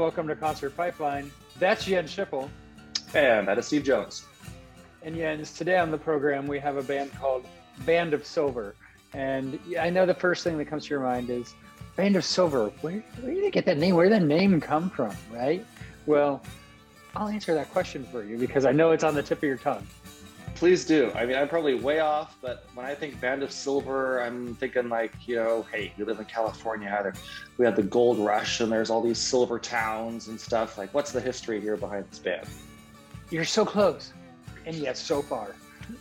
welcome to Concert Pipeline. That's Jens Schippel. And that is Steve Jones. And Jens, today on the program, we have a band called Band of Silver. And I know the first thing that comes to your mind is Band of Silver. Where, where did they get that name? Where did that name come from, right? Well, I'll answer that question for you because I know it's on the tip of your tongue. Please do. I mean, I'm probably way off, but when I think Band of Silver, I'm thinking like, you know, hey, we live in California. We had the gold rush and there's all these silver towns and stuff. Like, what's the history here behind this band? You're so close, and yet so far.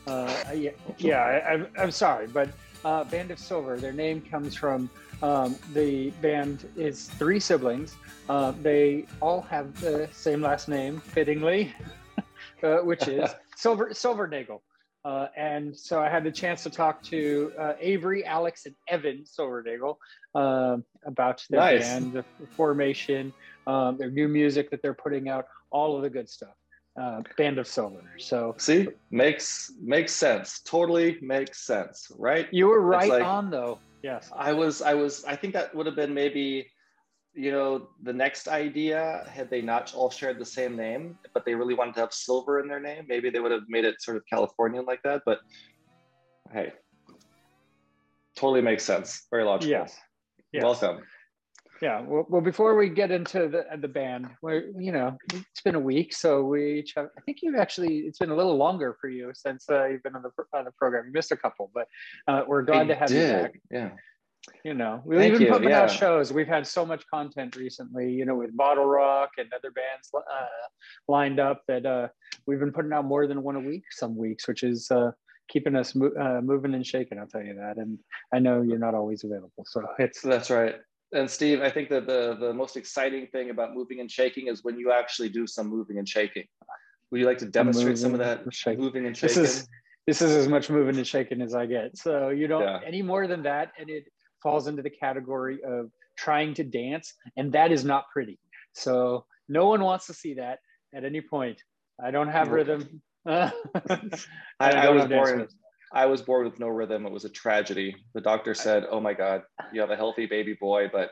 Uh, yeah, yeah I, am I'm sorry, but uh, Band of Silver, their name comes from um, the band is three siblings. Uh, they all have the same last name, fittingly, uh, which is Silver Silvernagel. Uh, and so I had the chance to talk to uh, Avery, Alex, and Evan Silvernagel uh, about their nice. band, the formation, um, their new music that they're putting out, all of the good stuff. Uh, band of Silver. So see, makes makes sense. Totally makes sense, right? You were right like, on though. Yes, I was. I was. I think that would have been maybe you know, the next idea, had they not all shared the same name, but they really wanted to have silver in their name, maybe they would have made it sort of Californian like that. But hey, totally makes sense. Very logical. Yes. yes. Welcome. Yeah. Well, well, before we get into the the band, we you know it's been a week, so we each have. I think you've actually it's been a little longer for you since uh, you've been on the on the program. You missed a couple, but uh, we're glad I to have did. you back. Yeah you know we've Thank even you. pumping yeah. out shows we've had so much content recently you know with BottleRock and other bands uh, lined up that uh, we've been putting out more than one a week some weeks which is uh, keeping us mo- uh, moving and shaking i'll tell you that and i know you're not always available so it's that's right and steve i think that the the most exciting thing about moving and shaking is when you actually do some moving and shaking would you like to demonstrate some of that moving and shaking this is this is as much moving and shaking as I get. So you don't yeah. any more than that, and it falls into the category of trying to dance, and that is not pretty. So no one wants to see that at any point. I don't have rhythm. I, I, I was born. I was born with no rhythm. It was a tragedy. The doctor said, "Oh my God, you have a healthy baby boy, but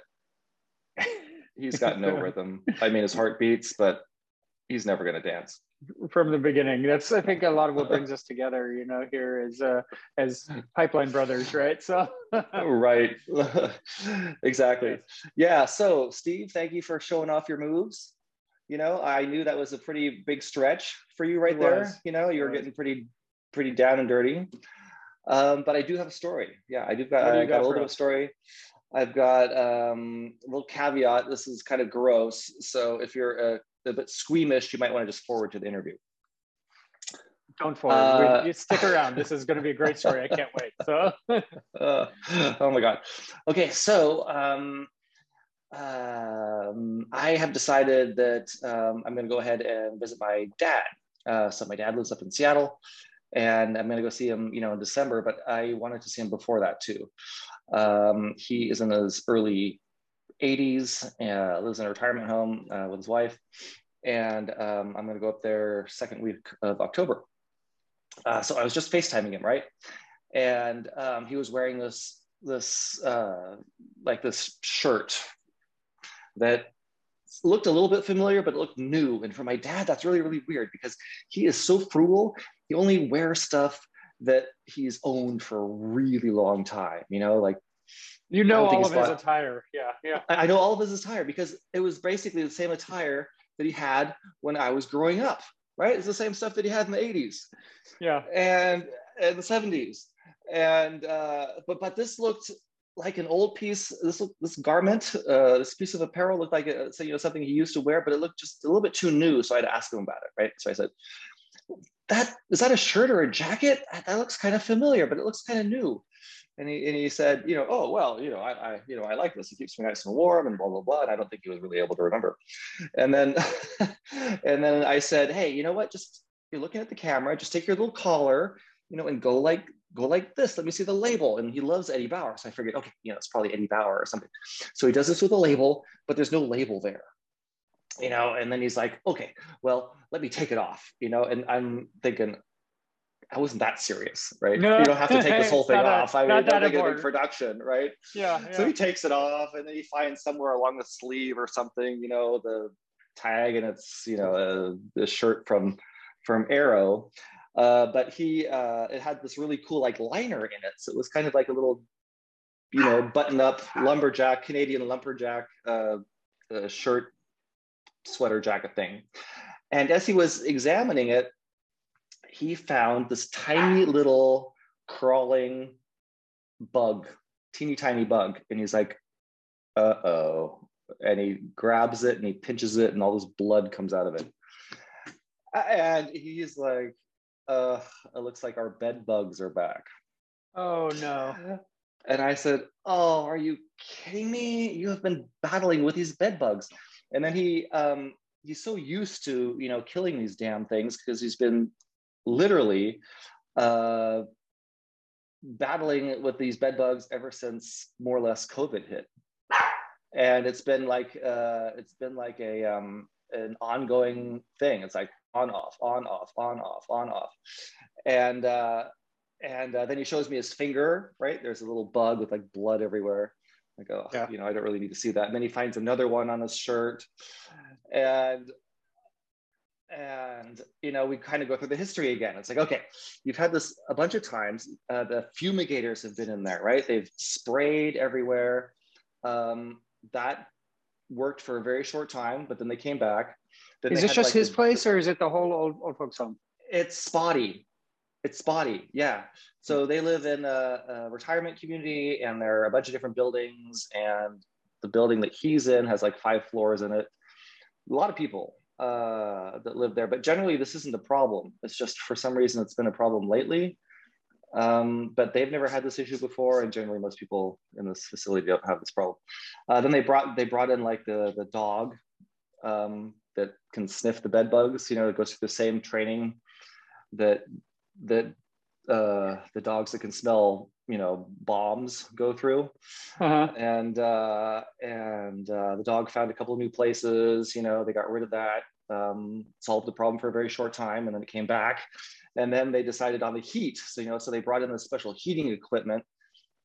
he's got no rhythm. I mean, his heart beats, but he's never going to dance." from the beginning. That's I think a lot of what brings us together, you know, here is uh, as pipeline brothers, right? So right, exactly. Yeah. So Steve, thank you for showing off your moves. You know, I knew that was a pretty big stretch for you right there. You know, you were getting pretty pretty down and dirty. Um, but I do have a story. Yeah, I do got, do I got, got a little bit of a story. I've got um, a little caveat. This is kind of gross. So if you're a a bit squeamish, you might want to just forward to the interview. Don't forward. Uh, we, stick around. This is going to be a great story. I can't wait. So, uh, oh my god. Okay, so um, um, I have decided that um, I'm going to go ahead and visit my dad. Uh, so my dad lives up in Seattle, and I'm going to go see him, you know, in December. But I wanted to see him before that too. Um, he is in his early 80s, uh, lives in a retirement home uh, with his wife. And um, I'm going to go up there second week of October. Uh, so I was just FaceTiming him, right? And um, he was wearing this, this uh, like this shirt that looked a little bit familiar, but looked new. And for my dad, that's really, really weird because he is so frugal. He only wears stuff that he's owned for a really long time, you know, like you know all of his attire. Yeah, yeah. I know all of his attire because it was basically the same attire that he had when I was growing up, right? It's the same stuff that he had in the 80s. Yeah. And in the 70s. And uh, but but this looked like an old piece. This this garment, uh, this piece of apparel looked like a, you know something he used to wear, but it looked just a little bit too new. So I had to ask him about it, right? So I said, "That is that a shirt or a jacket? That looks kind of familiar, but it looks kind of new." And he, and he said, you know, oh, well, you know, I, I, you know, I like this. It keeps me nice and warm and blah, blah, blah. And I don't think he was really able to remember. And then, and then I said, hey, you know what? Just, you're looking at the camera, just take your little collar, you know, and go like, go like this. Let me see the label. And he loves Eddie Bauer. So I figured, okay, you know, it's probably Eddie Bauer or something. So he does this with a label, but there's no label there you know and then he's like okay well let me take it off you know and i'm thinking I wasn't that serious, right? No. You don't have to take this whole thing off. I mean, don't make a big production, right? Yeah, yeah, So he takes it off, and then he finds somewhere along the sleeve or something, you know, the tag and it's you know a, a shirt from from Arrow. Uh, but he uh, it had this really cool like liner in it, so it was kind of like a little, you know, button up lumberjack Canadian lumberjack uh, uh, shirt sweater jacket thing. And as he was examining it, he found this tiny little crawling bug, teeny tiny bug, and he's like, "Uh oh!" And he grabs it and he pinches it, and all this blood comes out of it. And he's like, uh, it looks like our bed bugs are back. Oh no. And I said, Oh, are you kidding me? You have been battling with these bed bugs. And then he um he's so used to, you know, killing these damn things because he's been literally uh battling with these bed bugs ever since more or less COVID hit. And it's been like uh it's been like a um an ongoing thing. It's like on off on off on off on off and uh and uh, then he shows me his finger right there's a little bug with like blood everywhere I go, yeah. you know, I don't really need to see that. And then he finds another one on his shirt, and and you know, we kind of go through the history again. It's like, okay, you've had this a bunch of times. Uh, the fumigators have been in there, right? They've sprayed everywhere. Um, that worked for a very short time, but then they came back. Then is this just like his the, place or is it the whole old, old folks home? It's spotty. It's spotty. Yeah. So they live in a, a, retirement community and there are a bunch of different buildings. And the building that he's in has like five floors in it. A lot of people uh, that live there, but generally this isn't a problem. It's just for some reason it's been a problem lately. Um, but they've never had this issue before, and generally most people in this facility don't have this problem. Uh, then they brought they brought in like the the dog um, that can sniff the bed bugs. You know, it goes through the same training that that uh, the dogs that can smell, you know, bombs go through. Uh-huh. And uh, and uh, the dog found a couple of new places. You know, they got rid of that, um, solved the problem for a very short time, and then it came back. And then they decided on the heat. So you know, so they brought in the special heating equipment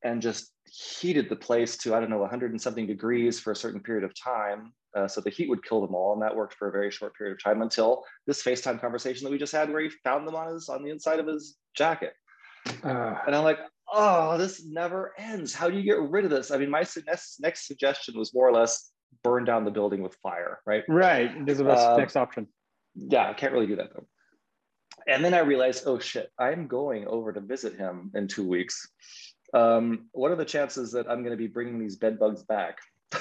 and just heated the place to I don't know 100 and something degrees for a certain period of time. Uh, so the heat would kill them all, and that worked for a very short period of time until this FaceTime conversation that we just had, where he found them on his on the inside of his jacket. Uh, and I'm like, oh, this never ends. How do you get rid of this? I mean, my next next suggestion was more or less burn down the building with fire, right? Right. This is the uh, next option. Yeah, I can't really do that though. And then I realized, oh shit, I'm going over to visit him in two weeks. Um, what are the chances that I'm going to be bringing these bed bugs back?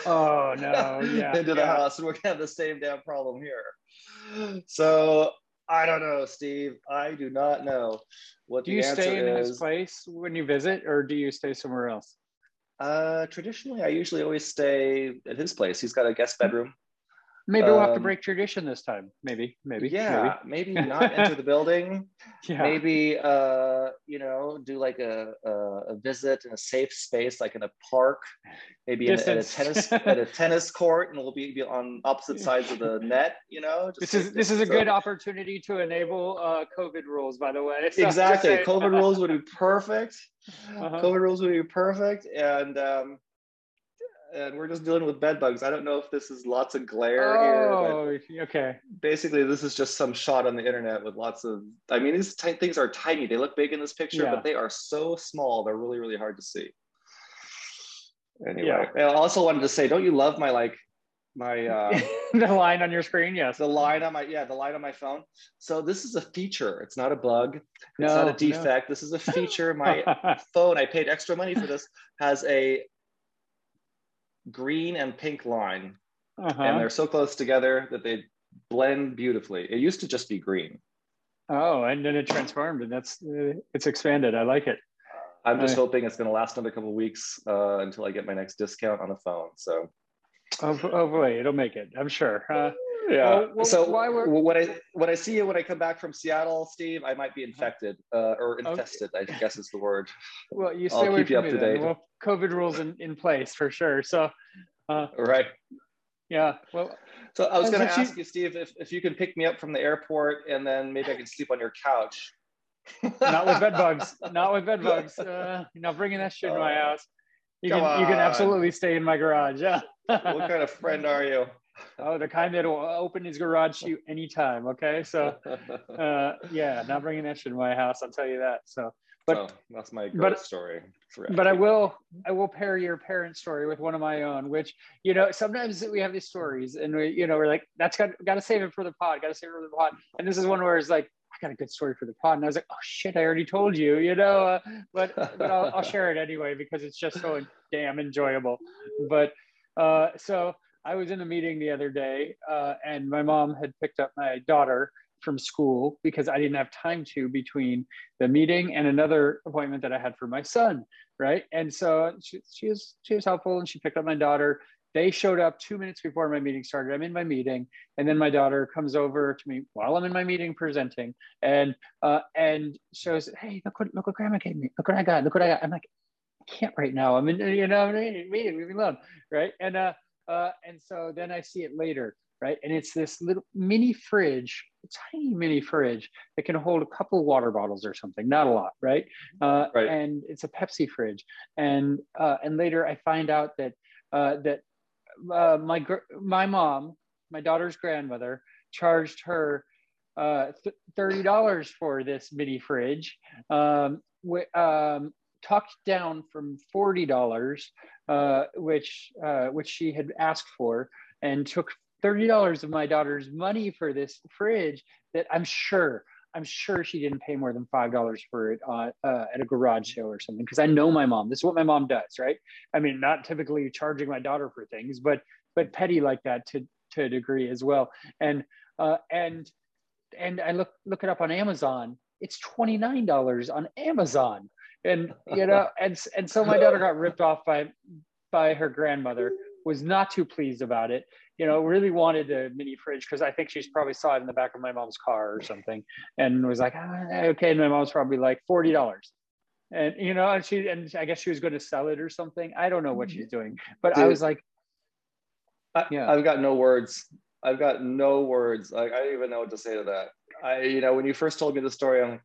Oh no! Yeah, into the house, and we're gonna have the same damn problem here. So I don't know, Steve. I do not know what do you stay in is. his place when you visit, or do you stay somewhere else? Uh, traditionally, I usually always stay at his place. He's got a guest bedroom. Maybe we'll have to um, break tradition this time. Maybe, maybe. Yeah, maybe, maybe not enter the building. Yeah. Maybe, uh, you know, do like a, a, a visit in a safe space, like in a park. Maybe in, at a tennis at a tennis court, and we'll be, be on opposite sides of the net. You know, this is this is a so. good opportunity to enable uh, COVID rules. By the way, so exactly. COVID rules would be perfect. Uh-huh. COVID rules would be perfect, and. Um, and we're just dealing with bed bugs. I don't know if this is lots of glare oh, here. okay. Basically, this is just some shot on the internet with lots of. I mean, these t- things are tiny. They look big in this picture, yeah. but they are so small. They're really, really hard to see. Anyway, yeah. I also wanted to say, don't you love my like my uh the line on your screen yes the line on my yeah the line on my phone so this is a feature it's not a bug it's no, not a defect no. this is a feature my phone i paid extra money for this has a green and pink line, uh-huh. and they're so close together that they blend beautifully. It used to just be green. Oh, and then it transformed, and that's uh, it's expanded. I like it. I'm just uh, hoping it's going to last another couple weeks uh, until I get my next discount on the phone. So, oh, oh boy, it'll make it. I'm sure. Uh, yeah. Well, so when I when I see you when I come back from Seattle, Steve, I might be infected uh, or infested. Okay. I guess is the word. Well, you stay I'll away keep from you up me to date. Well, COVID rules in, in place for sure. So, uh, right. Yeah. Well, so I was going to ask you, Steve, if, if you can pick me up from the airport and then maybe I can sleep on your couch. not with bed bugs. Not with bed bugs. Uh, you're not bringing that shit in my house. You can, you can absolutely stay in my garage. Yeah. what kind of friend are you? Oh, the kind that will open his garage to you anytime. Okay, so uh, yeah, not bringing that shit in my house. I'll tell you that. So, but oh, that's my but- story. but I will I will pair your parent story with one of my own, which you know sometimes we have these stories and we you know we're like that's got got to save it for the pod, got to save it for the pod, and this is one where it's like I got a good story for the pod, and I was like oh shit I already told you you know, uh, but but I'll, I'll share it anyway because it's just so damn enjoyable, but uh, so I was in a meeting the other day uh, and my mom had picked up my daughter from school because I didn't have time to between the meeting and another appointment that I had for my son, right? And so she, she was she was helpful and she picked up my daughter. They showed up two minutes before my meeting started. I'm in my meeting, and then my daughter comes over to me while I'm in my meeting presenting, and uh, and shows, "Hey, look what look what Grandma gave me. Look what I got. Look what I got." I'm like, "I can't right now. I'm in you know I'm in a meeting. Leave me alone, right?" And uh, uh, and so then I see it later, right? And it's this little mini fridge, tiny mini fridge that can hold a couple water bottles or something, not a lot, right? Uh, Right. And it's a Pepsi fridge. And uh, and later I find out that uh, that uh, my gr- my mom, my daughter's grandmother, charged her uh, th- thirty dollars for this mini fridge, um, wi- um, tucked down from forty dollars, uh, which uh, which she had asked for, and took thirty dollars of my daughter's money for this fridge that I'm sure. I'm sure she didn't pay more than five dollars for it uh, uh, at a garage sale or something. Because I know my mom. This is what my mom does, right? I mean, not typically charging my daughter for things, but but petty like that to to a degree as well. And uh, and and I look look it up on Amazon. It's twenty nine dollars on Amazon, and you know, and and so my daughter got ripped off by by her grandmother. Was not too pleased about it. You know, really wanted the mini fridge because I think she's probably saw it in the back of my mom's car or something, and was like, ah, okay. And my mom's probably like forty dollars. And you know, and she and I guess she was going to sell it or something. I don't know what she's doing, but I was like, I, Yeah. I've got no words. I've got no words. Like I don't even know what to say to that. I, you know, when you first told me the story, I'm like,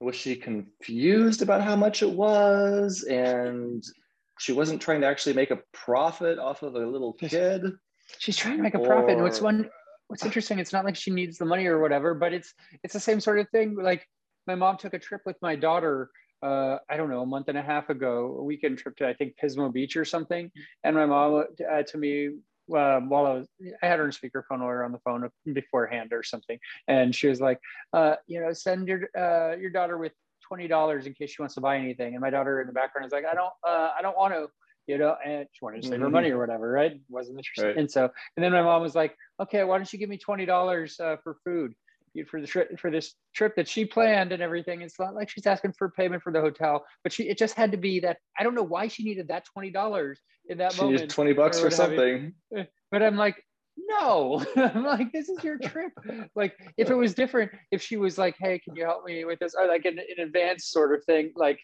was she confused about how much it was, and she wasn't trying to actually make a profit off of a little kid? she's trying to make a profit. And what's one what's interesting, it's not like she needs the money or whatever, but it's it's the same sort of thing. Like my mom took a trip with my daughter uh, I don't know, a month and a half ago, a weekend trip to I think Pismo Beach or something. And my mom uh, to me uh, while I was, I had her on speakerphone or on the phone beforehand or something, and she was like, uh, you know, send your uh, your daughter with twenty dollars in case she wants to buy anything. And my daughter in the background is like, I don't, uh, I don't want to, you know, and she wanted to save her Mhm. money or whatever, right? Wasn't interested. Right. And so, and then my mom was like, okay, why don't you give me twenty dollars uh, for food? For the trip for this trip that she planned and everything, it's not like she's asking for payment for the hotel, but she it just had to be that I don't know why she needed that twenty dollars in that She moment. needs 20 bucks for you. something. Eh, but I'm like, no, I'm like, this is your trip. like, if it was different, if she was like, hey, can you help me with this? Or like an, an advanced sort of thing, like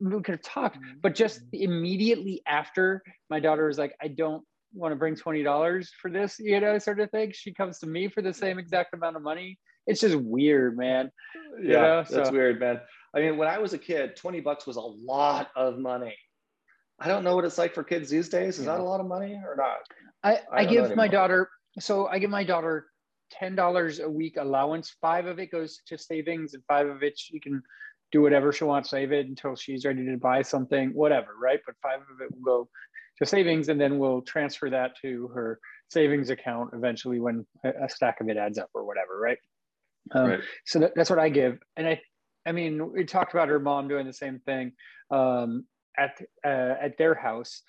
we could have talked. But just mm-hmm. immediately after my daughter was like, I don't want to bring $20 for this, you know, sort of thing. She comes to me for the same exact amount of money. It's just weird, man. Yeah, know, that's so- weird, man. I mean, when I was a kid, 20 bucks was a lot of money. I don't know what it's like for kids these days. Is that a lot of money or not? I, I I, give my daughter so I give my daughter ten dollars a week allowance. Five of it goes to savings, and five of it she can do whatever she wants, save it until she's ready to buy something, whatever, right? But five of it will go to savings, and then we'll transfer that to her savings account eventually when a stack of it adds up or whatever, right? Um, Right. So that, that's what I give, and I, I mean, we talked about her mom doing the same thing um, at uh, at their house.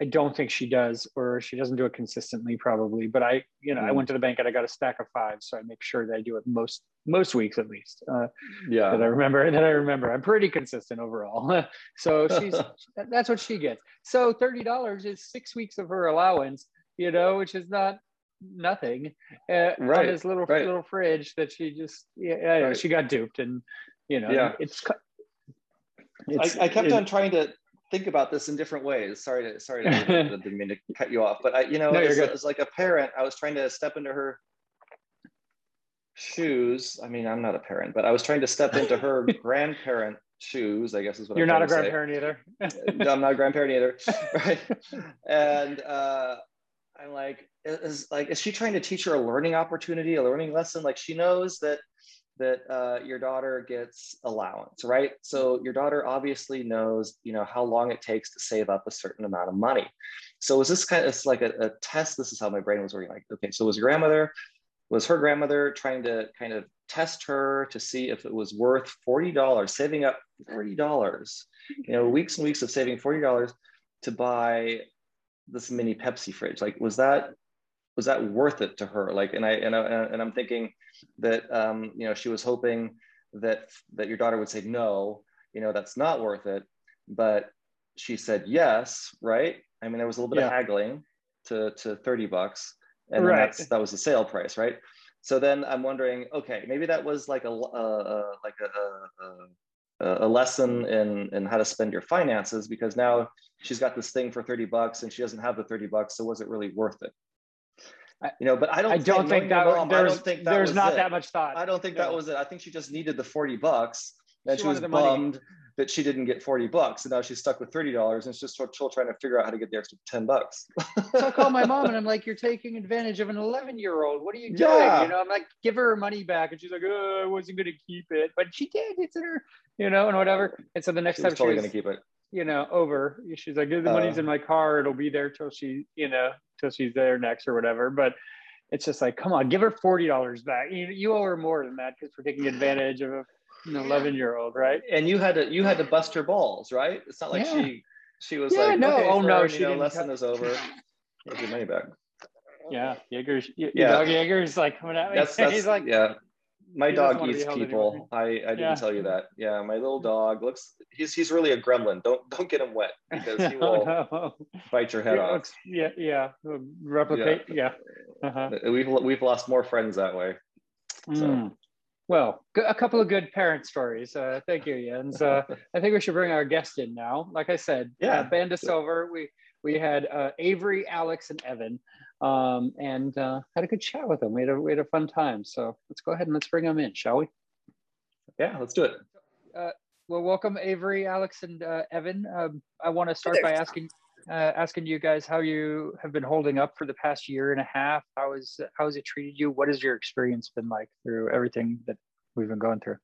I don't think she does, or she doesn't do it consistently, probably. But I, you know, I Mhm. went to the bank and I got a stack of five, so I make sure that I do it most most weeks at least. Uh, Yeah. that I remember. And that I remember. I'm pretty consistent overall. so she's that's what she gets. So thirty dollars is six weeks of her allowance, you know, which is not nothing. Uh, on Right, this little right. little fridge that she just yeah, yeah, Right. she got duped and you know Yeah. it's. it's I, I kept it- on trying to think about this in different ways. Sorry to sorry to I didn't mean to cut you off, but I you know No, as, as like a parent, I was trying to step into her shoes. I mean, I'm not a parent, but I was trying to step into her grandparent shoes. I guess is what You're I'm not a trying say. grandparent either. No, I'm not a grandparent either, right? And uh, I'm like, is like, is she trying to teach her a learning opportunity, a learning lesson? Like she knows that that uh, your daughter gets allowance, right? So your daughter obviously knows, you know, how long it takes to save up a certain amount of money. So was this kind of like a, a test? This is how my brain was working. Like, okay, so was your grandmother, was her grandmother trying to kind of test her to see if it was worth $40, saving up $40, you know, weeks and weeks of saving $40 to buy this mini Pepsi fridge. Like, was that was that worth it to her? Like, and I and I, and I'm thinking that um, you know she was hoping that that your daughter would say no, you know, that's not worth it, but she said yes, right? I mean, there was a little bit yeah. of haggling to to 30 bucks, and right. that's that was the sale price, right? So then I'm wondering, okay, maybe that was like a, a like a, a, a lesson in in how to spend your finances because now she's got this thing for 30 bucks and she doesn't have the 30 bucks, so was it really worth it? you know, but I don't. I don't think, think that. Mom, there's, I don't think that there's not it. that much thought. I don't think that was it. I think she just needed the forty bucks, and she, she was bummed money. That she didn't get forty bucks, and now she's stuck with thirty dollars, and she's just still trying to figure out how to get the extra ten bucks. so I call my mom, and I'm like, "You're taking advantage of an eleven year old. What are you doing?" Yeah. You know, I'm like, "Give her her money back," and she's like, "Oh, I wasn't going to keep it," but she did. It's in her, you know, and whatever. And so the next she time she's totally going to keep it you know, over. She's like, the money's uh, in my car. It'll be there till she, you know, till she's there next or whatever. But it's just like, come on, give her forty dollars back. You, you owe her more than that because we're taking advantage of an eleven year old, right? And you had to you had to bust her balls, right? It's not like yeah. she she was yeah, like, no, okay, oh no, her, she you know, lesson is over. Here's your money back. Yeah, Jaeger's yeah. dog Jaeger's like coming at me. That's, that's, He's like, yeah. My dog eats people. I, I didn't yeah. tell you that. Yeah, my little dog looks. He's he's really a gremlin. Don't don't get him wet because he will no. bite your head off. Yeah, yeah. Replicate. Yeah. yeah. Uh-huh. We've we've lost more friends that way. So. Mm. Well, a couple of good parent stories. Uh, thank you, Jens. Uh, I think we should bring our guest in now. Like I said, yeah, uh, Band of over. We we had uh, Avery, Alex, and Evan um, and uh, had a good chat with them. We had, a, we had a fun time. So let's go ahead and let's bring them in, shall we? Yeah, let's do it. Uh, well, welcome Avery, Alex, and uh, Evan. Um, I want to start by asking uh, asking you guys how you have been holding up for the past year and a half. How is how has it treated you? What has your experience been like through everything that we've been going through?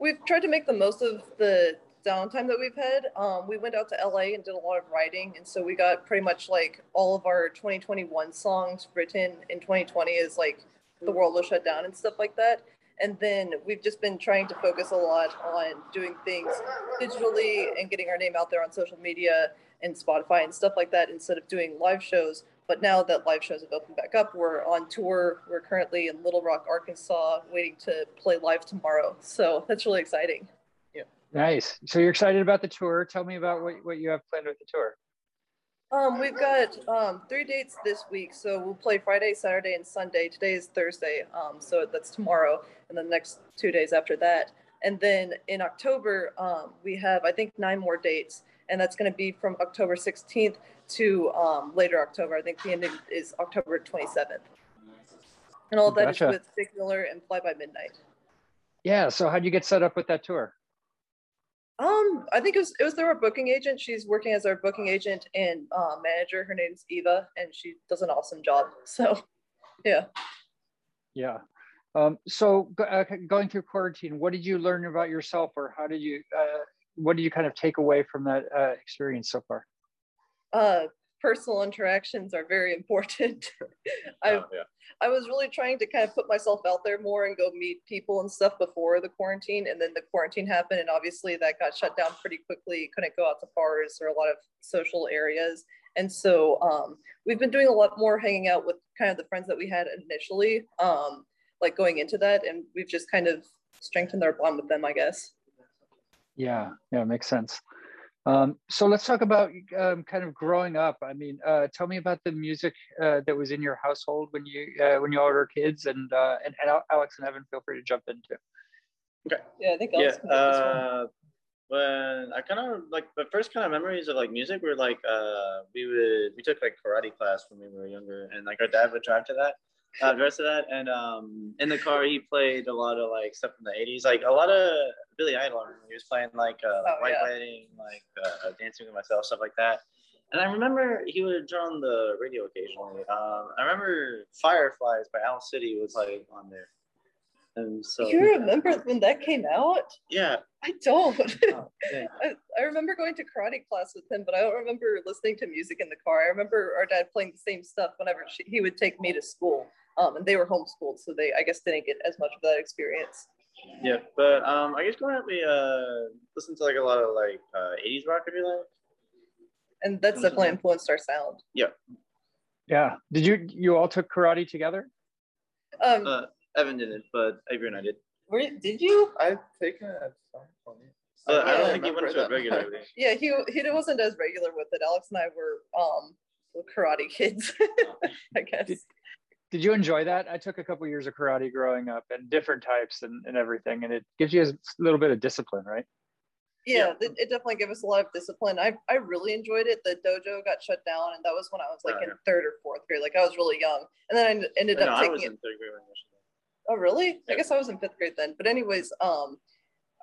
We've tried to make the most of the downtime that we've had, um, we went out to LA and did a lot of writing. And so we got pretty much like all of our 2021 songs written in 2020 as like the world was shut down and stuff like that. And then we've just been trying to focus a lot on doing things digitally and getting our name out there on social media and Spotify and stuff like that instead of doing live shows. But now that live shows have opened back up, we're on tour. We're currently in Little Rock, Arkansas, waiting to play live tomorrow. So that's really exciting. Yeah. Nice. So you're excited about the tour. Tell me about what, what you have planned with the tour. Um, we've got um, three dates this week. So we'll play Friday, Saturday, and Sunday. Today is Thursday. Um, so that's tomorrow. And the next two days after that. And then in October, um, we have, I think, nine more dates. And that's going to be from October 16th to um, later October. I think the ending is October 27th. And all that gotcha. is with Miller and Fly By Midnight. Yeah. So how'd you get set up with that tour? Um, I think it was it was through our booking agent. She's working as our booking agent and uh, manager. Her name's Eva, and she does an awesome job. So, yeah. Yeah. Um, so uh, going through quarantine, what did you learn about yourself, or how did you? Uh, what did you kind of take away from that uh, experience so far? Uh, personal interactions are very important. I oh, yeah. I was really trying to kind of put myself out there more and go meet people and stuff before the quarantine, and then the quarantine happened, and obviously that got shut down pretty quickly. Couldn't go out to bars or a lot of social areas, and so um, we've been doing a lot more hanging out with kind of the friends that we had initially, um, like going into that, and we've just kind of strengthened our bond with them, I guess. Yeah, yeah, makes sense. Um, so let's talk about um, kind of growing up. I mean, uh, tell me about the music uh, that was in your household when you uh, when you all were kids, and, uh, and, and Alex and Evan, feel free to jump in too. Okay. Yeah, I think. Alex yeah. Uh, when I kind of like the first kind of memories of like music were like uh, we would we took like karate class when we were younger, and like our dad would drive to that uh, the rest of that. And um, in the car, he played a lot of like stuff from the '80s, like a lot of Billy Idol. He was playing like, uh, like oh, White yeah. Wedding, like uh, Dancing with Myself, stuff like that. And I remember he would turn on the radio occasionally. Um, I remember Fireflies by Owl City was like on there. And so you remember when that came out? yeah. I don't. Oh. I, I remember going to karate class with him, but I don't remember listening to music in the car. I remember our dad playing the same stuff whenever she, he would take me to school. Um, and they were homeschooled, so they I guess didn't get as much of that experience. Yeah, but um, I guess growing up we uh listened to like a lot of like uh 80s rock. If you like. And that's definitely influenced our sound. Yeah. Yeah. Did you you all took karate together? Um, Uh, Evan didn't, but Avery and I did. were you- did you? I've taken it at some point. Uh, I don't Yeah, think he went to it regularly. Yeah, he he wasn't as regular with it. Alex and I were um karate kids, I guess. Did- Did you enjoy that? I took a couple years of karate growing up and different types and, and everything, and it gives you a little bit of discipline, right? Yeah, it, it definitely gave us a lot of discipline. I, I really enjoyed it. The dojo got shut down, and that was when I was like in Uh, third or fourth grade. Like I was really young, and then I ended no, up I taking was it. in third grade when I. Oh, really? I guess I was in fifth grade then. But anyways, um,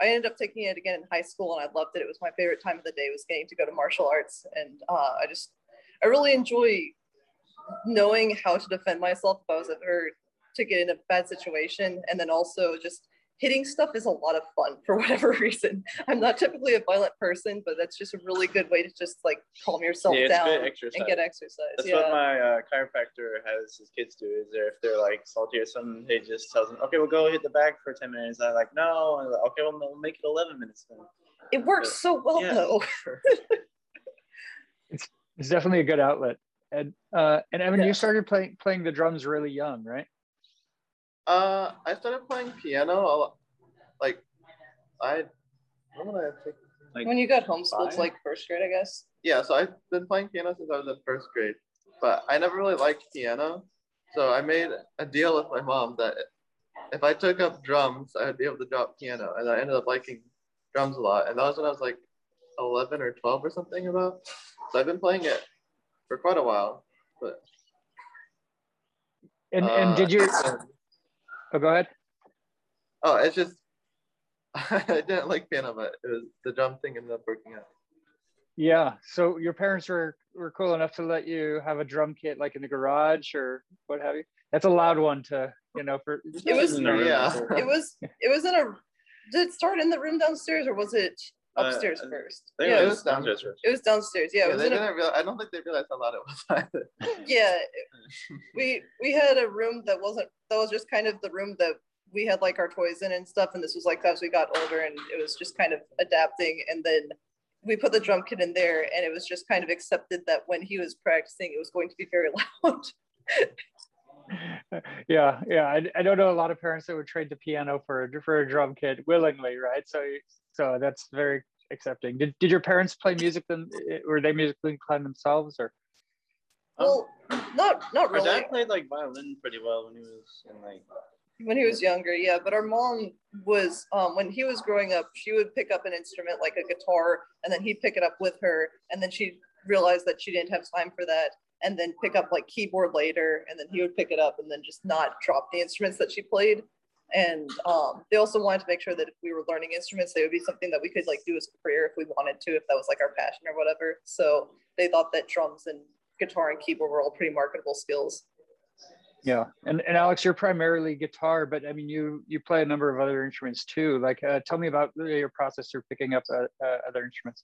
I ended up taking it again in high school, and I loved it. It was my favorite time of the day was getting to go to martial arts, and uh, I just I really enjoy knowing how to defend myself if I was ever to get in a bad situation, and then also just hitting stuff is a lot of fun for whatever reason. I'm not typically a violent person, but that's just a really good way to just like calm yourself Yeah, down and get exercise. That's yeah. what my uh, chiropractor has his kids do. Is there if they're like salty or something, he just tells them, "Okay, we'll go hit the bag for ten minutes." I'm like, "No," and I'm like, "Okay, well, we'll make it eleven minutes then." it works so well Yeah. though. It's definitely a good outlet. And uh, and Evan, Yeah. you started playing playing the drums really young, right? Uh, I started playing piano. a lot- Like, I, when did I take? Like, when you got homeschooled, five? like first grade, I guess. Yeah, so I've been playing piano since I was in first grade, but I never really liked piano. So I made a deal with my mom that if I took up drums, I would be able to drop piano, and I ended up liking drums a lot. And that was when I was like 11 or 12 or something about. So I've been playing it for quite a while. But And uh, and did you? Oh, go ahead. Oh, it's just I didn't like piano, but it was the drum thing ended up working out. Yeah. So your parents were were cool enough to let you have a drum kit, like in the garage or what have you. That's a loud one to you know for. It was- In the room Yeah. It was it was in a did it start in the room downstairs or was it upstairs I- first? Yeah, it it was was, downstairs first. it was downstairs. Yeah, it Yeah, was they in a, didn't realize. I don't think they realized how loud it was either. yeah. We we had a room that wasn't that was just kind of the room that we had like our toys in and stuff, and this was like as we got older, and it was just kind of adapting, and then we put the drum kit in there, and it was just kind of accepted that when he was practicing, it was going to be very loud. Yeah, yeah. I, I don't know a lot of parents that would trade the piano for a for a drum kit willingly, right? So so that's very accepting. Did did your parents play music? Then eh, eh, were they musically inclined themselves, or? Um, well, not not Our really. dad played like violin pretty well when he was in like. when he was younger yeah but our mom was um, when he was growing up she would pick up an instrument like a guitar and then he'd pick it up with her and then she realized that she didn't have time for that and then pick up like keyboard later and then he would pick it up and then just not drop the instruments that she played and um, they also wanted to make sure that if we were learning instruments they would be something that we could like do as a career if we wanted to if that was like our passion or whatever so they thought that drums and guitar and keyboard were all pretty marketable skills Yeah, and and Alex, you're primarily guitar, but I mean, you you play a number of other instruments too. Like, uh, tell me about uh, your process for picking up uh, uh, other instruments.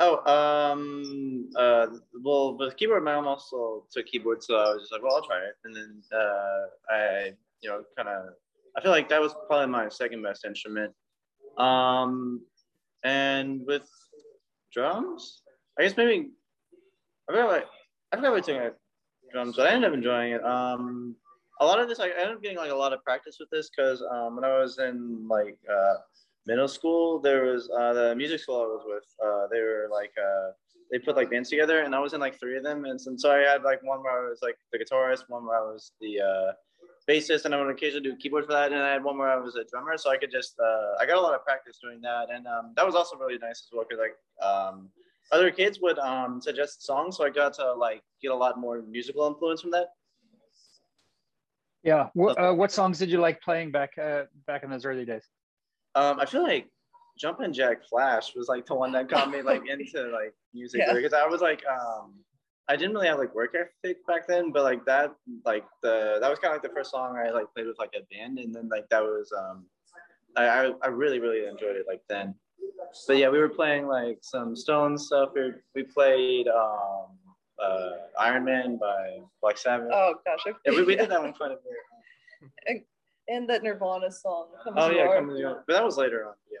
Oh, um, uh, well, with keyboard, my mom also took keyboard, so I was just like, well, I'll try it. And then uh, I, you know, kind of, I feel like that was probably my second best instrument. Um, and with drums, I guess maybe I forgot like I forgot what I drums, but I ended up enjoying it. Um, a lot of this, I ended up getting like a lot of practice with this because um, when I was in like uh, middle school, there was uh, the music school I was with. Uh, they were like uh, they put like bands together, and I was in like three of them. And, so- and so I had like one where I was like the guitarist, one where I was the uh, bassist, and I would occasionally do keyboard for that. And I had one where I was a drummer, so I could just uh, I got a lot of practice doing that, and um, that was also really nice as well because like um, other kids would um, suggest songs, so I got to like get a lot more musical influence from that. Yeah, what uh, what songs did you like playing back uh, back in those early days? Um, I feel like Jumpin' Jack Flash was like the one that got me like into like music Yeah. because I was like um I didn't really have like work ethic back then, but like that like the that was kind of like the first song I like played with like a band, and then like that was um I I, I really really enjoyed it like then. But yeah, we were playing like some Stones stuff. We we played um uh Iron Man by Black Sabbath. Oh gosh. I- yeah, we, we did that one quite a bit. And that Nirvana song. Oh yeah, Are. come to the- but that was later on. Yeah.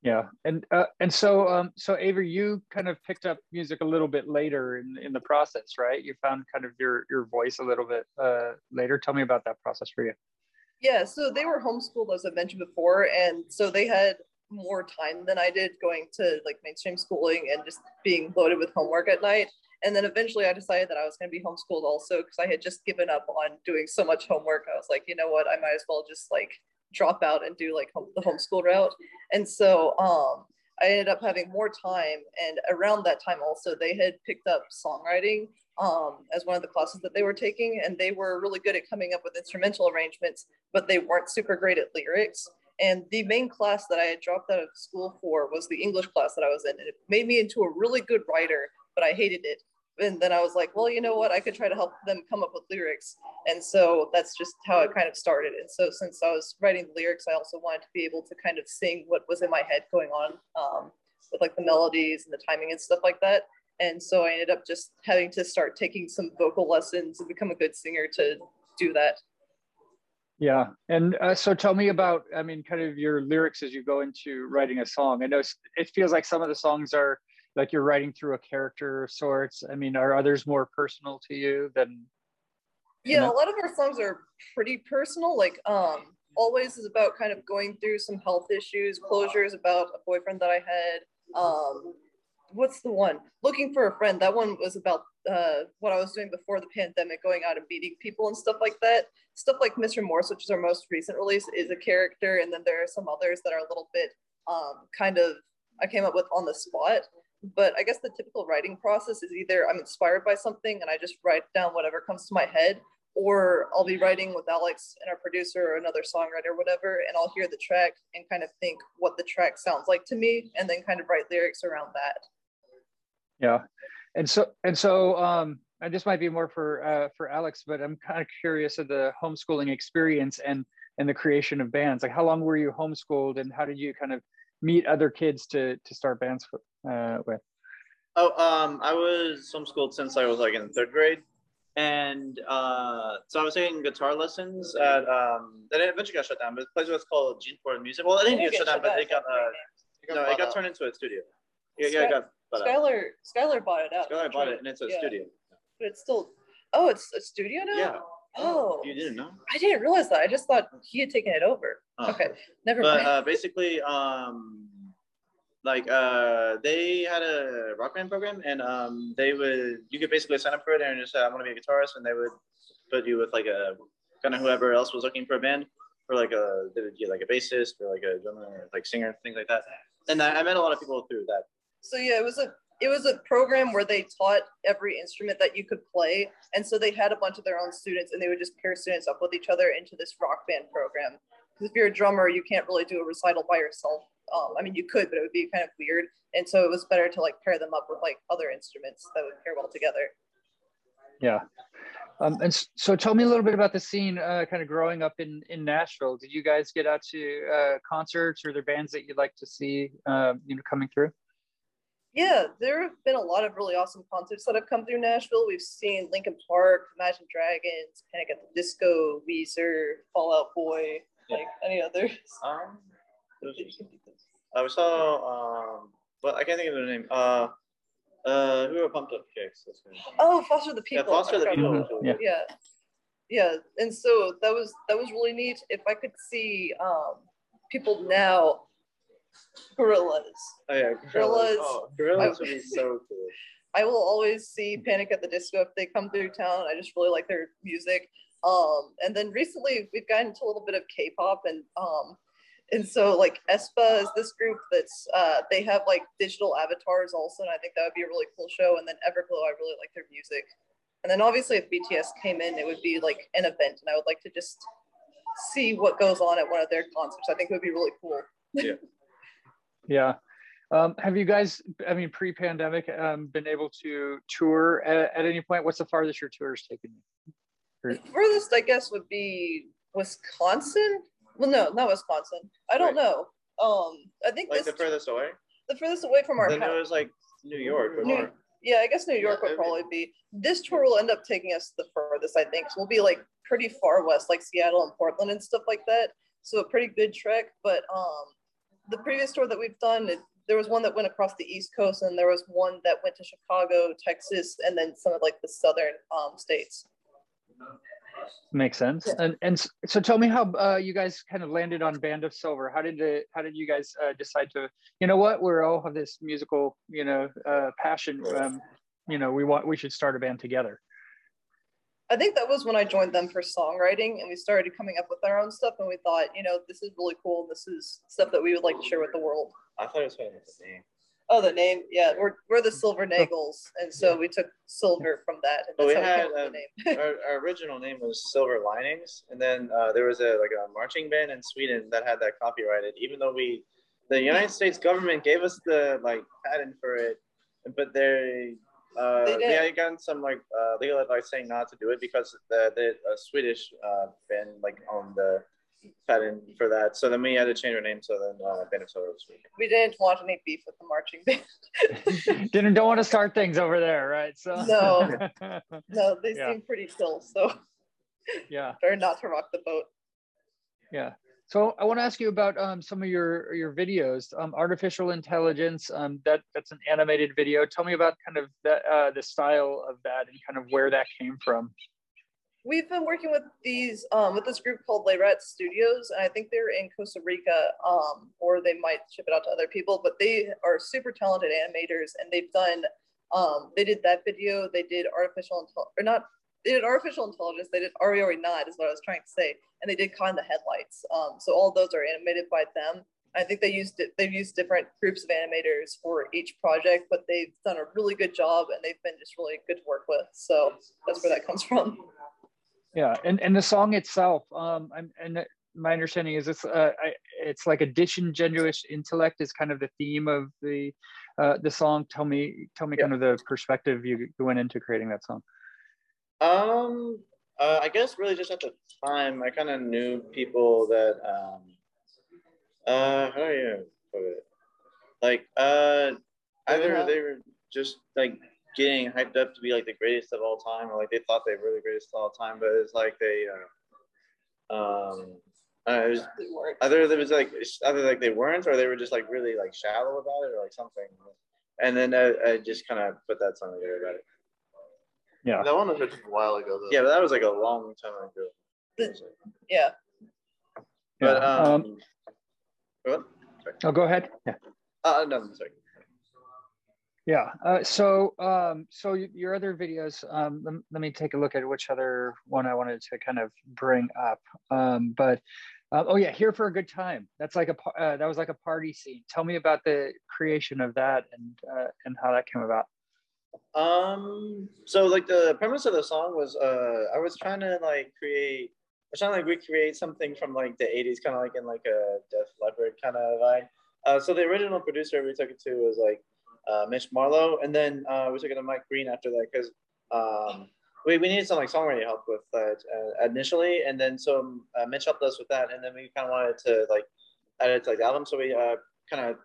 Yeah, and uh, and so um, so Avery, you kind of picked up music a little bit later in in the process, right? You found kind of your your voice a little bit uh, later. Tell me about that process for you. Yeah, so they were homeschooled, as I mentioned before, and so they had more time than I did going to like mainstream schooling and just being loaded with homework at night. And then eventually I decided that I was going to be homeschooled also because I had just given up on doing so much homework. I was like, you know what, I might as well just like drop out and do like home, the homeschool route. And so um, I ended up having more time. And around that time also, they had picked up songwriting um, as one of the classes that they were taking. And they were really good at coming up with instrumental arrangements, but they weren't super great at lyrics. And the main class that I had dropped out of school for was the English class that I was in. And it made me into a really good writer, but I hated it. And then I was like, well, you know what? I could try to help them come up with lyrics. And so that's just how it kind of started. And so since I was writing the lyrics, I also wanted to be able to kind of sing what was in my head going on um, with like the melodies and the timing and stuff like that. And so I ended up just having to start taking some vocal lessons and become a good singer to do that. Yeah, and uh, so tell me about, I mean, kind of your lyrics as you go into writing a song. I know it feels like some of the songs are like you're writing through a character of sorts. I mean, are others more personal to you than? Yeah, know? a lot of our songs are pretty personal. Like, um, always is about kind of going through some health issues. Closure is about a boyfriend that I had. Um, what's the one? Looking for a friend. That one was about uh, what I was doing before the pandemic, going out and meeting people and stuff like that. Stuff like Mr. Morse, which is our most recent release, is a character, and then there are some others that are a little bit um, kind of I came up with on the spot. But I guess the typical writing process is either I'm inspired by something and I just write down whatever comes to my head, or I'll be writing with Alex and our producer or another songwriter or whatever, and I'll hear the track and kind of think what the track sounds like to me, and then kind of write lyrics around that. Yeah, and so and so, um, and this might be more for uh, for Alex, but I'm kind of curious of the homeschooling experience and and the creation of bands. Like, how long were you homeschooled, and how did you kind of meet other kids to to start bands uh, with? Oh, um, I was homeschooled since I was like in third grade, and uh, so I was taking guitar lessons at um, that eventually got shut down. But the place was called Gene Ford Music. Well, it didn't get shut down, but it got uh, no, it got turned into a studio. Yeah, yeah, it got. bought out. Skylar, Skylar bought it out. Skylar bought it, and it's a Yeah. studio. But it's still, oh, it's a studio now? Yeah. Oh, You didn't know? I didn't realize that. I just thought he had taken it over. Oh. Okay, never But mind. uh, basically, um, like uh, they had a rock band program, and um, they would you could basically sign up for it and just say I want to be a guitarist, and they would put you with like a kind of whoever else was looking for a band, or like a they would get like a bassist or like a drummer, or like singer, things like that. And I, I met a lot of people through that. so yeah, it was a it was a program where they taught every instrument that you could play, and so they had a bunch of their own students, and they would just pair students up with each other into this rock band program. Because if you're a drummer, you can't really do a recital by yourself. Um, I mean, you could, but it would be kind of weird. And so it was better to like pair them up with like other instruments that would pair well together. Yeah. Um, and so tell me a little bit about the scene, uh, kind of growing up in, in Nashville. Did you guys get out to uh, concerts or are there bands that you'd like to see, uh, you know, coming through? Yeah, there have been a lot of really awesome concerts that have come through Nashville. We've seen Linkin Park, Imagine Dragons, Panic at the Disco, Weezer, Fall Out Boy, like any others. Um, I saw um, but I can't think of their name. Uh, uh, who are Pumped Up Kicks? Oh, Foster the People. Yeah, People. Foster the People. about yeah. yeah yeah and so that was that was really neat if i could see um people now Gorillaz. Oh yeah, Gorillaz. Oh, Gorillaz would be so cool. i will always see panic at the disco if they come through town. I just really like their music. Um and then recently we've gotten into a little bit of k-pop and um and so like aespa is this group that's uh they have like digital avatars also and i think that would be a really cool show. And then everglow i really like their music. And then obviously if bts came in it would be like an event and i would like to just see what goes on at one of their concerts. I think it would be really cool. Yeah. Yeah. Um, have you guys, I mean, pre-pandemic, um, been able to tour at, at any point? What's the farthest your tour has taken you? The furthest, I guess, would be Wisconsin. Well, no, not Wisconsin. I don't know. Um, I think Like this the furthest away. the furthest away from our Then house. it was like New York New- more. Yeah, I guess New York Yeah, would probably be. This tour will end up taking us the furthest, I think. So we'll be like pretty far west, like Seattle and Portland and stuff like that. So a pretty good trek. But um, the previous tour that we've done, it, there was one that went across the East Coast, and there was one that went to Chicago, Texas, and then some of like the southern um, states. Makes sense. Yeah. And and so tell me how uh, you guys kind of landed on Band of Silver. How did it? How did you guys uh, decide to? You know what? We're all have this musical, you know, uh, passion. Um, you know, we want we should start a band together. I think that was when I joined them for songwriting, and we started coming up with our own stuff. And we thought, you know, this is really cool. This is stuff that we would like to share with the world. I thought it was funny the name. Oh, the name, yeah, we're we're the Silvernagels, and so we took silver from that. And But we how had, up with um, the name. our, our original name was Silver Linings, and then uh, there was a like a marching band in Sweden that had that copyrighted. Even though we, the United States government gave us the like patent for it, but they. Uh, They we did. had gotten some like uh, legal advice saying not to do it because the the uh, Swedish uh, band like owned the patent for that. So then we had to change our name. So then uh, Band of Silver was Sweden. we didn't want any beef with the marching band. Didn't don't want to start things over there, right? So No. No, they Yeah. seem pretty chill, so yeah. better not to rock the boat. Yeah. So I want to ask you about um, some of your your videos. Um, artificial intelligence. Um, that that's an animated video. Tell me about kind of that uh, the style of that and kind of where that came from. We've been working with these um, with this group called Layrat Studios, and I think they're in Costa Rica, um, or they might ship it out to other people. But they are super talented animators, and they've done. Um, they did that video. They did artificial intelligence, or not. They did artificial intelligence. They did Ari Ari Not, is what I was trying to say, and they did Con the Headlights. Um, so all those are animated by them. I think they used it. They've used different groups of animators for each project, but they've done a really good job, and they've been just really good to work with. So that's where that comes from. Yeah, and and the song itself. Um, I'm, and my understanding is it's uh, I, it's like a disingenuous intellect is kind of the theme of the uh, the song. Tell me, tell me Yeah. kind of the perspective you you went into creating that song. Um, uh, I guess really just at the time, I kind of knew people that, um, uh, how do you put it? Like, uh, either they were just like getting hyped up to be like the greatest of all time, or like they thought they were the greatest of all time, but it's like they, uh, um, uh, it was either there was like either like they weren't, or they were just like really like shallow about it, or like something. And then I, I just kind of put that song together about it. Yeah. That one was written a while ago, though. Yeah, but that was like a long time ago. The- Yeah. But Yeah, um, what? Oh, go ahead. Yeah. Uh, no, I'm sorry. Yeah. Uh, so, um, so your other videos. Um, let, let me take a look at which other one I wanted to kind of bring up. Um, but uh, oh yeah, here for a good time. That's like a uh, that was like a party scene. Tell me about the creation of that and uh, and how that came about. Um, so like the premise of the song was, uh, I was trying to like create, I was trying to like recreate something from like the '80s, kind of like in like a Def Leppard kind of vibe. Uh, so the original producer we took it to was like uh, Mitch Marlowe, and then uh, we took it to Mike Green after that because um, we, we needed some like songwriting help with that uh, initially, and then so uh, Mitch helped us with that, and then we kind of wanted to like add it to like the album, so we uh, kind of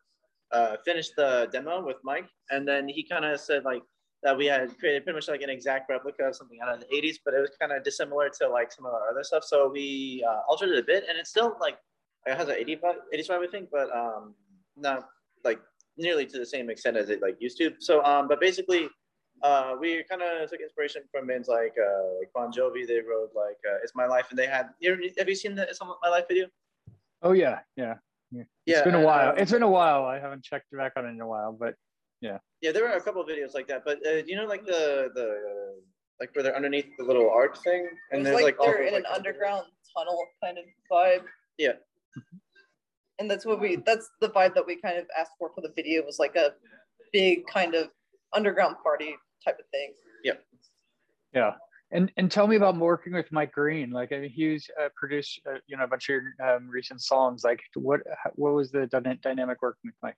uh, finished the demo with Mike, and then he kind of said like that we had created pretty much like an exact replica of something out of the 80s, but it was kind of dissimilar to like some of our other stuff. So we uh, altered it a bit, and it's still like it has an 80 vibe, 80s vibe, I think, but um, not like nearly to the same extent as it like used to. So, um, but basically, uh, we kind of took inspiration from bands like uh, like Bon Jovi. They wrote like uh, "It's My Life," and they had. You have you seen the "It's My Life" video? Oh yeah, yeah. yeah. It's Yeah, been a while. um, It's been a while. I haven't checked back on it in a while, but Yeah, there were a couple of videos like that, but uh, you know like the the like where they're underneath the little arch thing, And and it's there's like, like they're those, in an like, underground tunnel kind of vibe. Yeah. And that's what we that's the vibe that we kind of asked for for the video was like a big kind of underground party type of thing. yeah. Yeah. And and tell me about working with Mike Green. Like I mean, he's uh, produced uh, you know a bunch of your um, recent songs. Like what what was the dynamic working with Mike?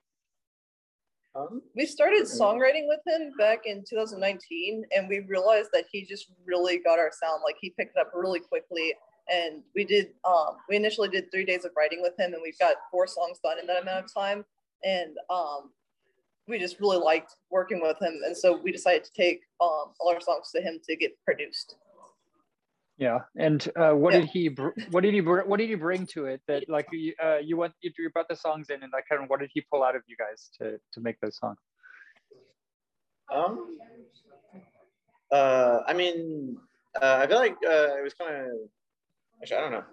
Um, we started songwriting with him back in 2019 and we realized that he just really got our sound. Like he picked it up really quickly and we did um we initially did three days of writing with him and we've got four songs done in that amount of time. And um we just really liked working with him and so we decided to take um all our songs to him to get produced Yeah. And uh, what Yeah. did he br- what did he br- what did he bring to it that like you uh, you went you, you brought the songs in and like kind of what did he pull out of you guys to to make those songs? Um, uh, I mean, uh, I feel like uh, it was kind of. Actually, I don't know.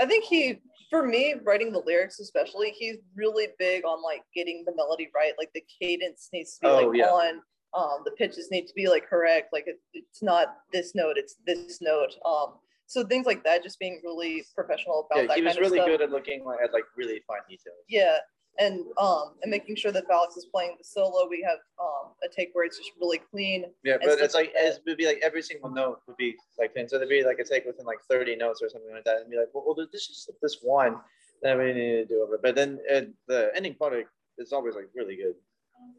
I think he, for me, writing the lyrics especially, he's really big on like getting the melody right. Like the cadence needs to be Oh, like yeah. on. Um, the pitches need to be like correct. Like it, it's not this note, it's this note. Um, so things like that, just being really professional about Yeah, that he was kind of really good at looking like, at like really fine details. Yeah, and um, and making sure that Alex is playing the solo. We have um a take where it's just really clean. Yeah, but it's like that. it would be like every single note would be like so there'd be like a take within like 30 notes or something like that, and be like, well, well this is this one that we need to do over. But then uh, the ending product is always like really good.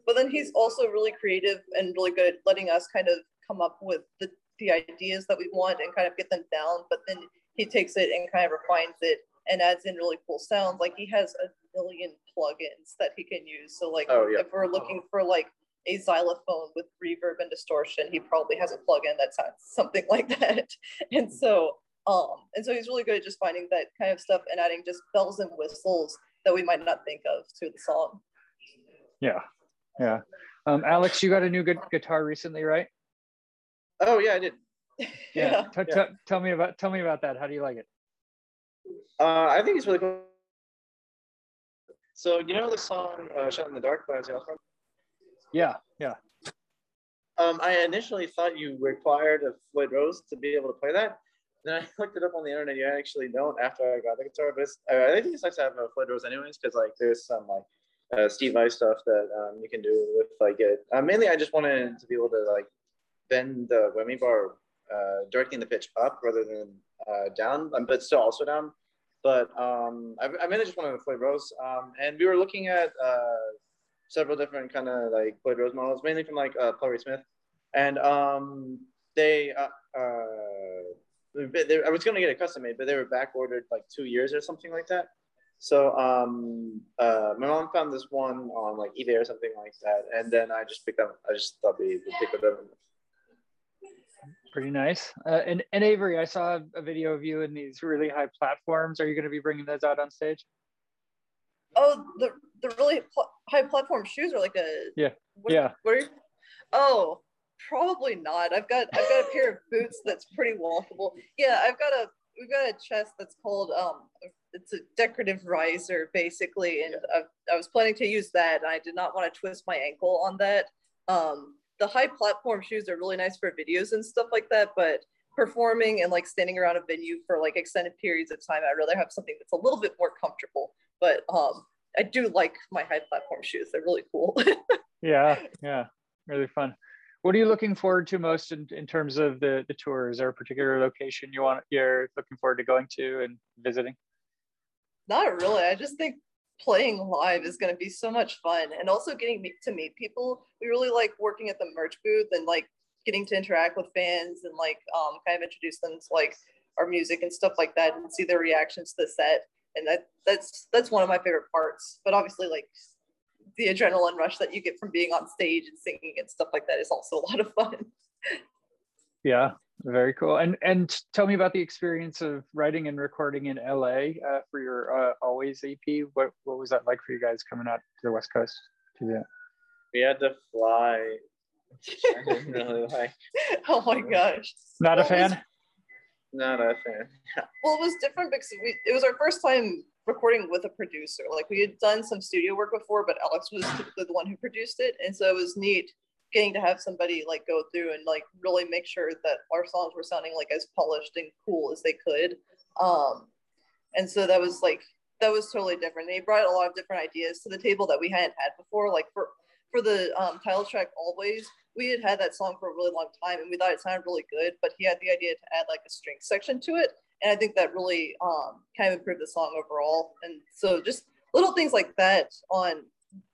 But then he's also really creative and really good at letting us kind of come up with the, the ideas that we want and kind of get them down. But then he takes it and kind of refines it and adds in really cool sounds. Like he has a million plugins that he can use. So like Oh, yeah. if we're looking for like a xylophone with reverb and distortion he probably has a plugin that sounds something like that. And so um and so he's really good at just finding that kind of stuff and adding just bells and whistles that we might not think of to the song. Yeah. Yeah. Um, Alex, you got a new gu- guitar recently, right? Oh yeah, I did. T- Yeah. t- tell me about tell me about that. How do you like it? Uh, I think it's really cool. So you know the song uh, "Shot in the Dark" by Ozzy Osbourne? Yeah. Yeah. Um, I initially thought you required a Floyd Rose to be able to play that. Then I looked it up on the internet. You actually don't after I got the guitar. But I think it's nice to have a Floyd Rose anyways, because like there's some like uh, Steve Vai stuff that um, you can do with like it. Uh, mainly, I just wanted to be able to like bend the whammy bar, uh, directing the pitch up rather than uh, down, um, but still also down. But um, I, I mainly just wanted a Floyd Rose, um, and we were looking at uh, several different kind of like Floyd Rose models, mainly from like uh, Smith, and um, they. Uh, I was going to get it custom made, but they were back ordered like two years or something like that. So um, uh, my mom found this one on like eBay or something like that, and then I just picked up. I just thought they would pick it up. Pretty nice. Uh, and, and Avery, I saw a video of you in these really high platforms. Are you going to be bringing those out on stage? Oh, the the really pl- high platform shoes are like a Yeah, What, yeah. What are you, oh, probably not. I've got I've got a pair of boots that's pretty walkable. Yeah, I've got a we've got a chest that's called um it's a decorative riser basically, and I, I was planning to use that. And I did not want to twist my ankle on that. Um, the high platform shoes are really nice for videos and stuff like that, but performing and like standing around a venue for like extended periods of time, I'd rather have something that's a little bit more comfortable. But um, I do like my high platform shoes; they're really cool. Yeah, yeah, really fun. What are you looking forward to most in, in terms of the, the tour? Is there a particular location you want you're looking forward to going to and visiting? Not really. I just think playing live is going to be so much fun and also getting to meet people. We really like working at the merch booth and like getting to interact with fans and like um, kind of introduce them to like our music and stuff like that and see their reactions to the set. And that that's that's one of my favorite parts. But obviously like the adrenaline rush that you get from being on stage and singing and stuff like that is also a lot of fun. Yeah, very cool. And and tell me about the experience of writing and recording in LA uh, for your uh, Always EP. What what was that like for you guys coming out to the West Coast to do that? We had to fly. I didn't really like. oh my gosh. Not a What was- fan. Not a fan. Well, it was different because we, it was our first time recording with a producer. Like we had done some studio work before, but Alex was typically the one who produced it, and so it was neat getting to have somebody like go through and like really make sure that our songs were sounding like as polished and cool as they could. Um, and so that was like that was totally different. They brought a lot of different ideas to the table that we hadn't had before. Like for for the um, title track always we had had that song for a really long time and we thought it sounded really good but he had the idea to add like a string section to it and i think that really um, kind of improved the song overall and so just little things like that on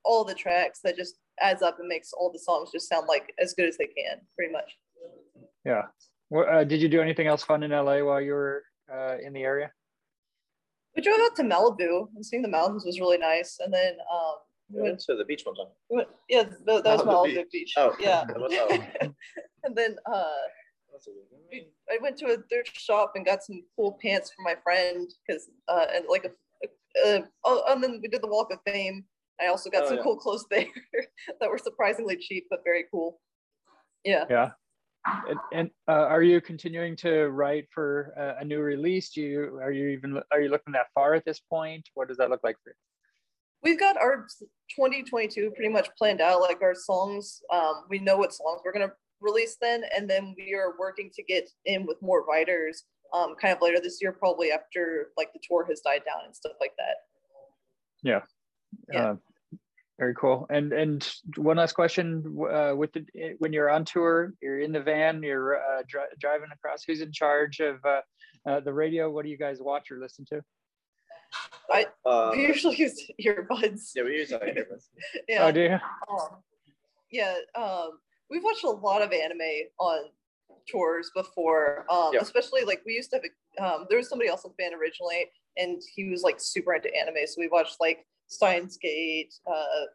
all the tracks that just adds up and makes all the songs just sound like as good as they can pretty much yeah well, uh, did you do anything else fun in la while you were uh, in the area we drove out to malibu and seeing the mountains was really nice and then um, we went to the beach one time. We went, yeah, that, that was Malibu Malibu beach. Beach. Oh, yeah. oh. and then uh, we- I went to a thrift shop and got some cool pants for my friend because uh, and like a, uh, oh, and then we did the Walk of Fame. I also got Oh, some yeah. cool clothes there that were surprisingly cheap but very cool. Yeah. yeah and, and uh, are you continuing to write for uh, a new release do you are you even are you looking that far at this point what does that look like for you We've got our 2022 pretty much planned out, like our songs. Um, we know what songs we're gonna release then, and then we are working to get in with more writers, um, kind of later this year, probably after like the tour has died down and stuff like that. Yeah. Uh, very cool. And and one last question: uh, with the when you're on tour, you're in the van, you're uh, dri- driving across. Who's in charge of uh, uh, the radio? What do you guys watch or listen to? Uh, we usually use earbuds. yeah, we use like earbuds. Yeah. Oh, do you? Um, yeah, um, we've watched a lot of anime on tours before, um, Yeah. especially like we used to have, a, um, there was somebody else in the band originally, and he was like super into anime. So we watched like Steins Gate, uh,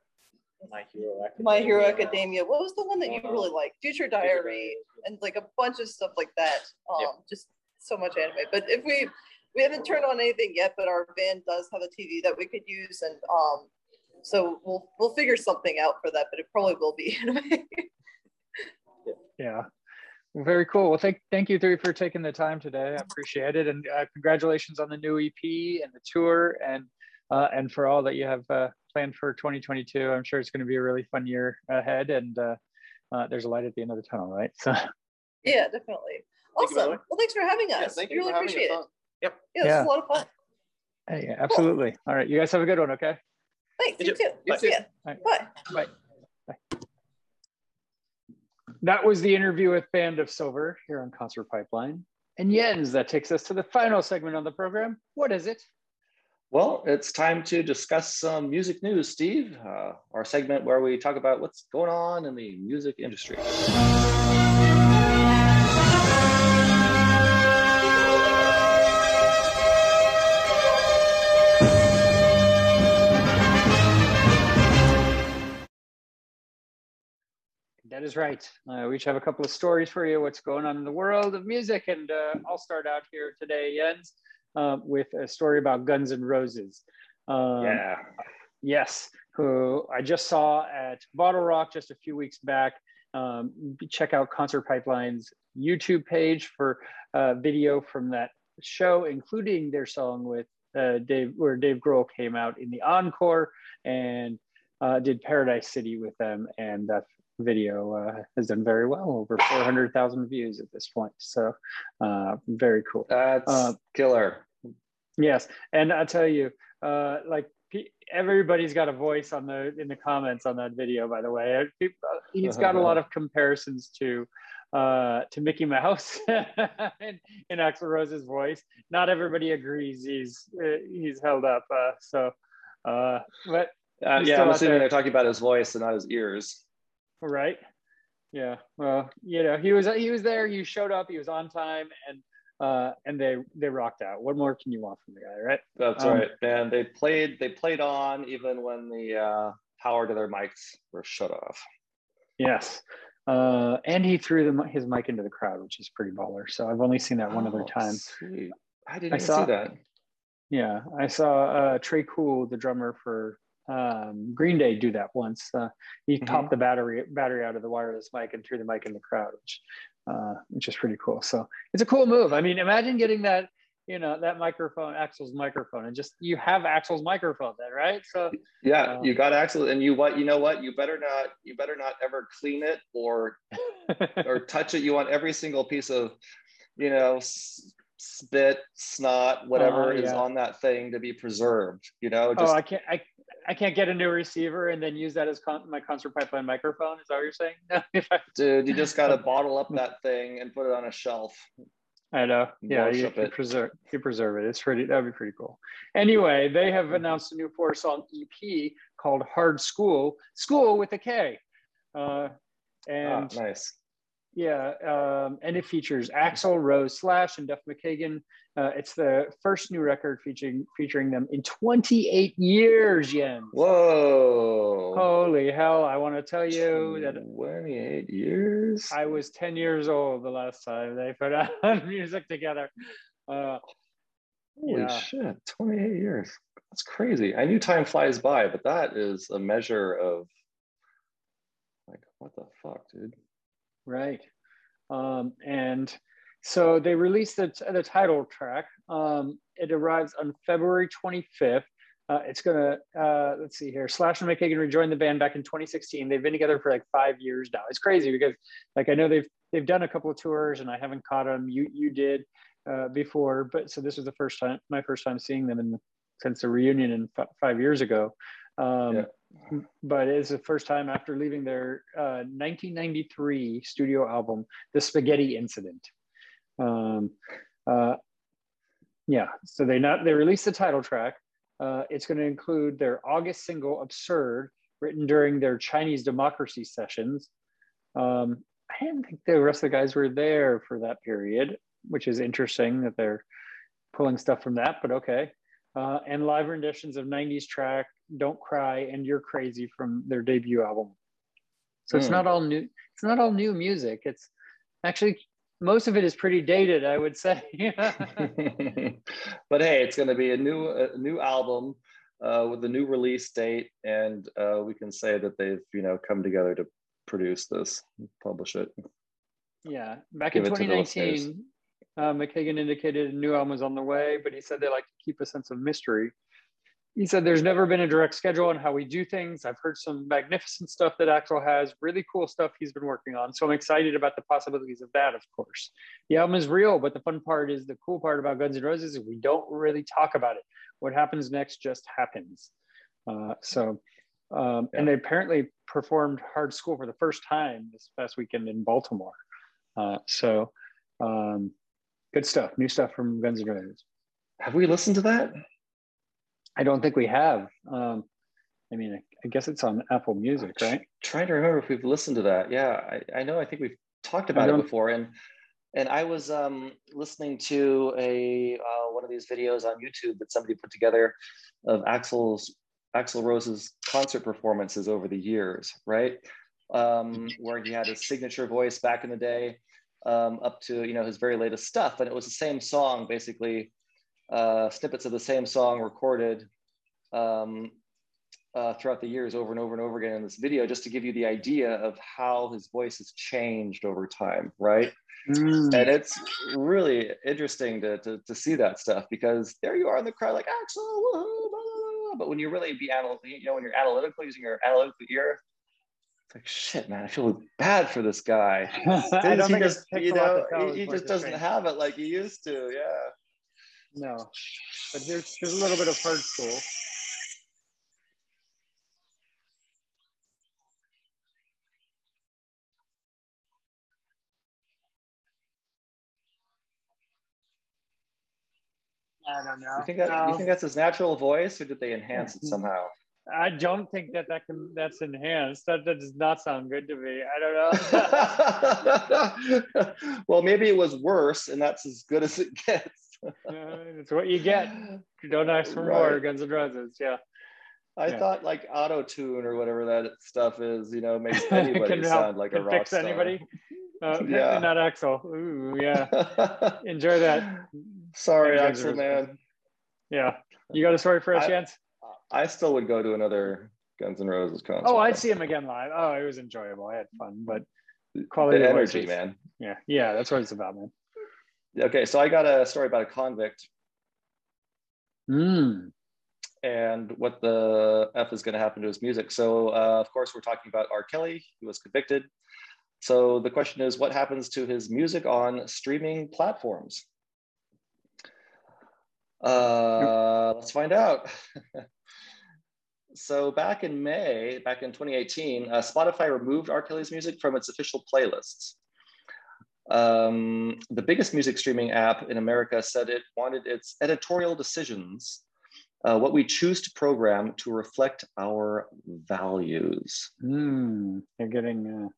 My Hero Academia. My Hero Academia. What was the one that you really liked? Future Diary, and like a bunch of stuff like that. Um, Yeah. Just so much anime. But if we, we haven't turned on anything yet, but our van does have a TV that we could use, and um, so we'll we'll figure something out for that. But it probably will be anime. Yeah. Very cool. Well, thank thank you three for taking the time today. I appreciate it, and uh, congratulations on the new EP and the tour, and uh, and for all that you have uh, planned for 2022. I'm sure it's going to be a really fun year ahead, and uh, uh, there's a light at the end of the tunnel, right? So yeah, definitely. Thank you, by the Awesome. way. Well, thanks for having us. Yeah, thank We you really for appreciate us it. on. Yeah, this Yeah. was a lot of fun. hey, yeah, absolutely. All right, you guys have a good one. Okay. Thanks. You You too. too. Bye. See ya. All right. Bye. Bye. Bye. That was the interview with Band of Silver here on Concert Pipeline. And Jens, that takes us to the final segment on the program. What is it? Well, it's time to discuss some music news, Steve. Uh, our segment where we talk about what's going on in the music industry. That is right. Uh, we each have a couple of stories for you, what's going on in the world of music. And uh, I'll start out here today, Jens, uh, with a story about Guns N' Roses. Um, yeah. Yes, who I just saw at BottleRock just a few weeks back. Um, check out Concert Pipeline's YouTube page for uh, video from that show, including their song with uh, Dave, where Dave Grohl came out in the encore and uh, did Paradise City with them, and that video uh, has done very well, over 400,000 views at this point. So uh, very cool. That's Uh, killer. Yes, and I'll tell you, uh, like everybody's got a voice on the in the comments on that video. By the way, Uh, uh, he's got a lot of comparisons to uh, to Mickey Mouse in, in Axl Rose's voice. Not everybody agrees he's uh, he's held up. Uh, so, uh, but Uh, yeah, I'm assuming there. they're talking about his voice and not his ears. Right, yeah. Well, you know, he was he was there. He showed up. He was on time, and uh, and they they rocked out. What more can you want from the guy, right? That's Um, right. And they played they played on even when the uh, power to their mics were shut off. Yes. Uh, and he threw the, his mic into the crowd, which is pretty baller. So I've only seen that one other Oh, time. Sweet. I didn't I saw- see that. Yeah, I saw uh, Tré Cool, the drummer for um, Green Day, do that once. Uh, he Mhm. popped the battery battery out of the wireless mic and threw the mic in the crowd, which uh, which is pretty cool. So it's a cool move. I mean, imagine getting that you know that microphone, Axl's microphone, and just you have Axl's microphone then, right? So Yeah, Um, you got Axl, and you what? You know what? You better not. You better not ever clean it or or touch it. You want every single piece of, you know, spit, snot, whatever Uh, is on that thing to be preserved. You know, oh, I can't. I I can't get a new receiver and then use that as con- my concert pipeline microphone. Is that what you're saying? Dude, you just gotta bottle up that thing and put it on a shelf. I know. Yeah, you, you it. preserve you preserve it. It's pretty. That'd be pretty cool. Anyway, they have Mm-hmm. announced a new four song EP called Hard Skool. School with a K. Uh, and ah, nice. Yeah, um, and it features Axl Rose Slash and Duff McKagan. Uh, it's the first new record featuring featuring them in 28 years. Jens. Whoa. Holy hell! I want to tell you that 28 years. I was 10 years old the last time they put out music together. Uh, Holy yeah. shit, 28 years. That's crazy. I knew time flies by, but that is a measure of like, what the fuck, dude? Right. Um, and so they released the, the title track. Um, it arrives on February 25th. Uh, it's gonna uh, let's see here. Slash and McKagan rejoined the band back in 2016. They've been together for like five years now. It's crazy because like I know they've they've done a couple of tours and I haven't caught them. You you did uh, before, but so this was the first time my first time seeing them in since the reunion in f- five years ago. Um, Yeah. But it's the first time after leaving their uh, 1993 studio album, The Spaghetti Incident. Um, uh, yeah, so they not they released the title track. Uh, it's going to include their August single "Absurd," written during their Chinese Democracy sessions. Um, I didn't think the rest of the guys were there for that period, which is interesting that they're pulling stuff from that. But okay, uh, and live renditions of '90s track "Don't Cry" and "You're Crazy" from their debut album. So it's Hmm. not all new. It's not all new music. It's actually most of it is pretty dated, I would say. but hey, it's going to be a new a new album uh, with a new release date, and uh, we can say that they've you know come together to produce this, publish it. yeah, back Give in it to the listeners. 2019, uh, McKagan indicated a new album was on the way, but he said they like to keep a sense of mystery. He said there's never been a direct schedule on how we do things. I've heard some magnificent stuff that Axl has, really cool stuff he's been working on. So I'm excited about the possibilities of that, of course. The album is real, but the fun part is the cool part about Guns N' Roses is we don't really talk about it. What happens next just happens. Uh, so, um, and they apparently performed Hard Skool for the first time this past weekend in Baltimore. Uh, so, um, good stuff, new stuff from Guns N' Roses. Have we listened to that? I don't think we have. Um, I mean, I, I guess it's on Apple Music, right? trying to remember if we've listened to that. Yeah, I, I know. I think we've talked about it before, and and I was um, listening to a uh, one of these videos on YouTube that somebody put together of Axl's Axl Rose's concert performances over the years, right? Um, where he had his signature voice back in the day, um, up to you know his very latest stuff, and it was the same song basically, uh, snippets of the same song recorded um, uh, throughout the years over and over and over again in this video just to give you the idea of how his voice has changed over time right Mm. and it's really interesting to, to, to see that stuff because there you are in the crowd like Axl woohoo, blah, blah, blah." but when you really be analytical, you know when you're analytical using your analytical ear it's like shit man i feel bad for this guy I don't he think just you know he, he just doesn't changed. have it like he used to yeah No, but here's here's a little bit of Hard Skool. I don't know. you think that you think that's his natural voice or did they enhance it mm-hmm. somehow I don't think that that can that's enhanced. That, that does not sound good to me. I don't know. well, maybe it was worse, and that's as good as it gets. Uh, it's what you get. Don't ask for more. Guns N' Roses. Yeah. I Yeah. thought like auto tune or whatever that stuff is, you know, makes anybody Can help- sound like a can rock fix star. anybody. Uh, Yeah. Not Axl. Ooh, yeah. Enjoy that. Sorry, N' Axl, man. Yeah. You got a story for us, I- Jens? I still would go to another Guns N' Roses concert. Oh, I'd see him again live. Oh, it was enjoyable. I had fun, but quality of energy, voices. man. yeah, yeah, that's what it's about, man. Okay, so I got a story about a convict Mm. and what the F is going to happen to his music. So, uh, of course, we're talking about R. Kelly, who was convicted. So, the question is what happens to his music on streaming platforms? Uh, let's find out. so back in May, back in 2018, uh, Spotify removed R. Kelly's music from its official playlists. Um, the biggest music streaming app in America said it wanted its editorial decisions, uh, what we choose to program, to reflect our values. Hmm. They're getting. Uh,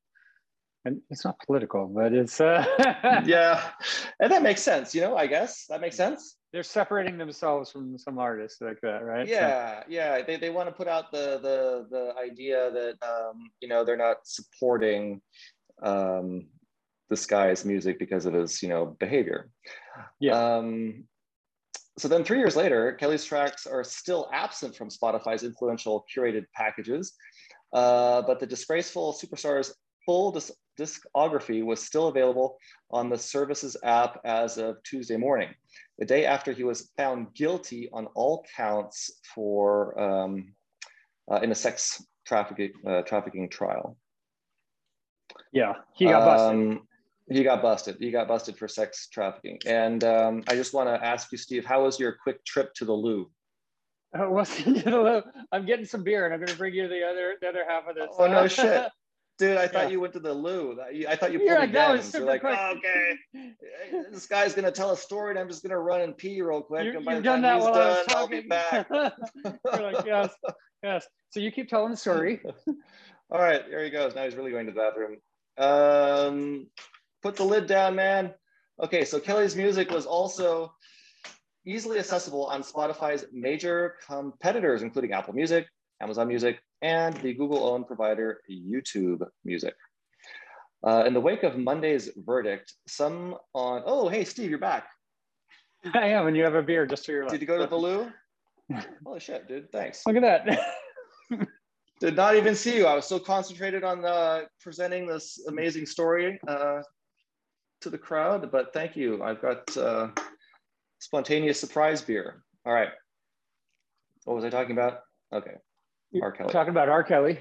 and it's not political, but it's. Uh, yeah, and that makes sense. You know, I guess that makes sense. They're separating themselves from some artists like that, right? So- Yeah, yeah. They, they want to put out the the the idea that um, you know they're not supporting um, this guy's music because of his you know behavior. Yeah. Um, so then three years later, Kelly's tracks are still absent from Spotify's influential curated packages, uh, but the disgraceful superstar's full dis- discography was still available on the service's app as of Tuesday morning, the day after he was found guilty on all counts for um, uh, in a sex trafficking uh, trafficking trial. yeah. He got busted. Um, he got busted. He got busted for sex trafficking. And um, I just want to ask you, Steve, how was your quick trip to the loo? Oh, I'm getting some beer, and I'm going to bring you the other the other half of this. Oh no shit, dude! I thought Yeah. you went to the loo. I thought you You're pulled like, it that was You're super like, "Oh, okay, this guy's gonna tell a story, and I'm just gonna run and pee real quick. You, and by the done time that he's while I was done, I'll be talking. back. You're like, yes, yes. So you keep telling the story. All right, here he goes. Now he's really going to the bathroom. Um, put the lid down, man. Okay, so Kelly's music was also easily accessible on Spotify's major competitors, including Apple Music, Amazon Music, and the Google-owned provider YouTube Music. Uh, in the wake of Monday's verdict, some on oh hey Steve, you're back. I am, and you have a beer just for your left. Did you go to the loo? Holy shit, dude! Thanks. Look at that. Did not even see you. I was so concentrated on uh, presenting this amazing story uh, to the crowd. But thank you. I've got uh, spontaneous surprise beer. All right. What was I talking about? Okay. R. Kelly. Talking about R. Kelly.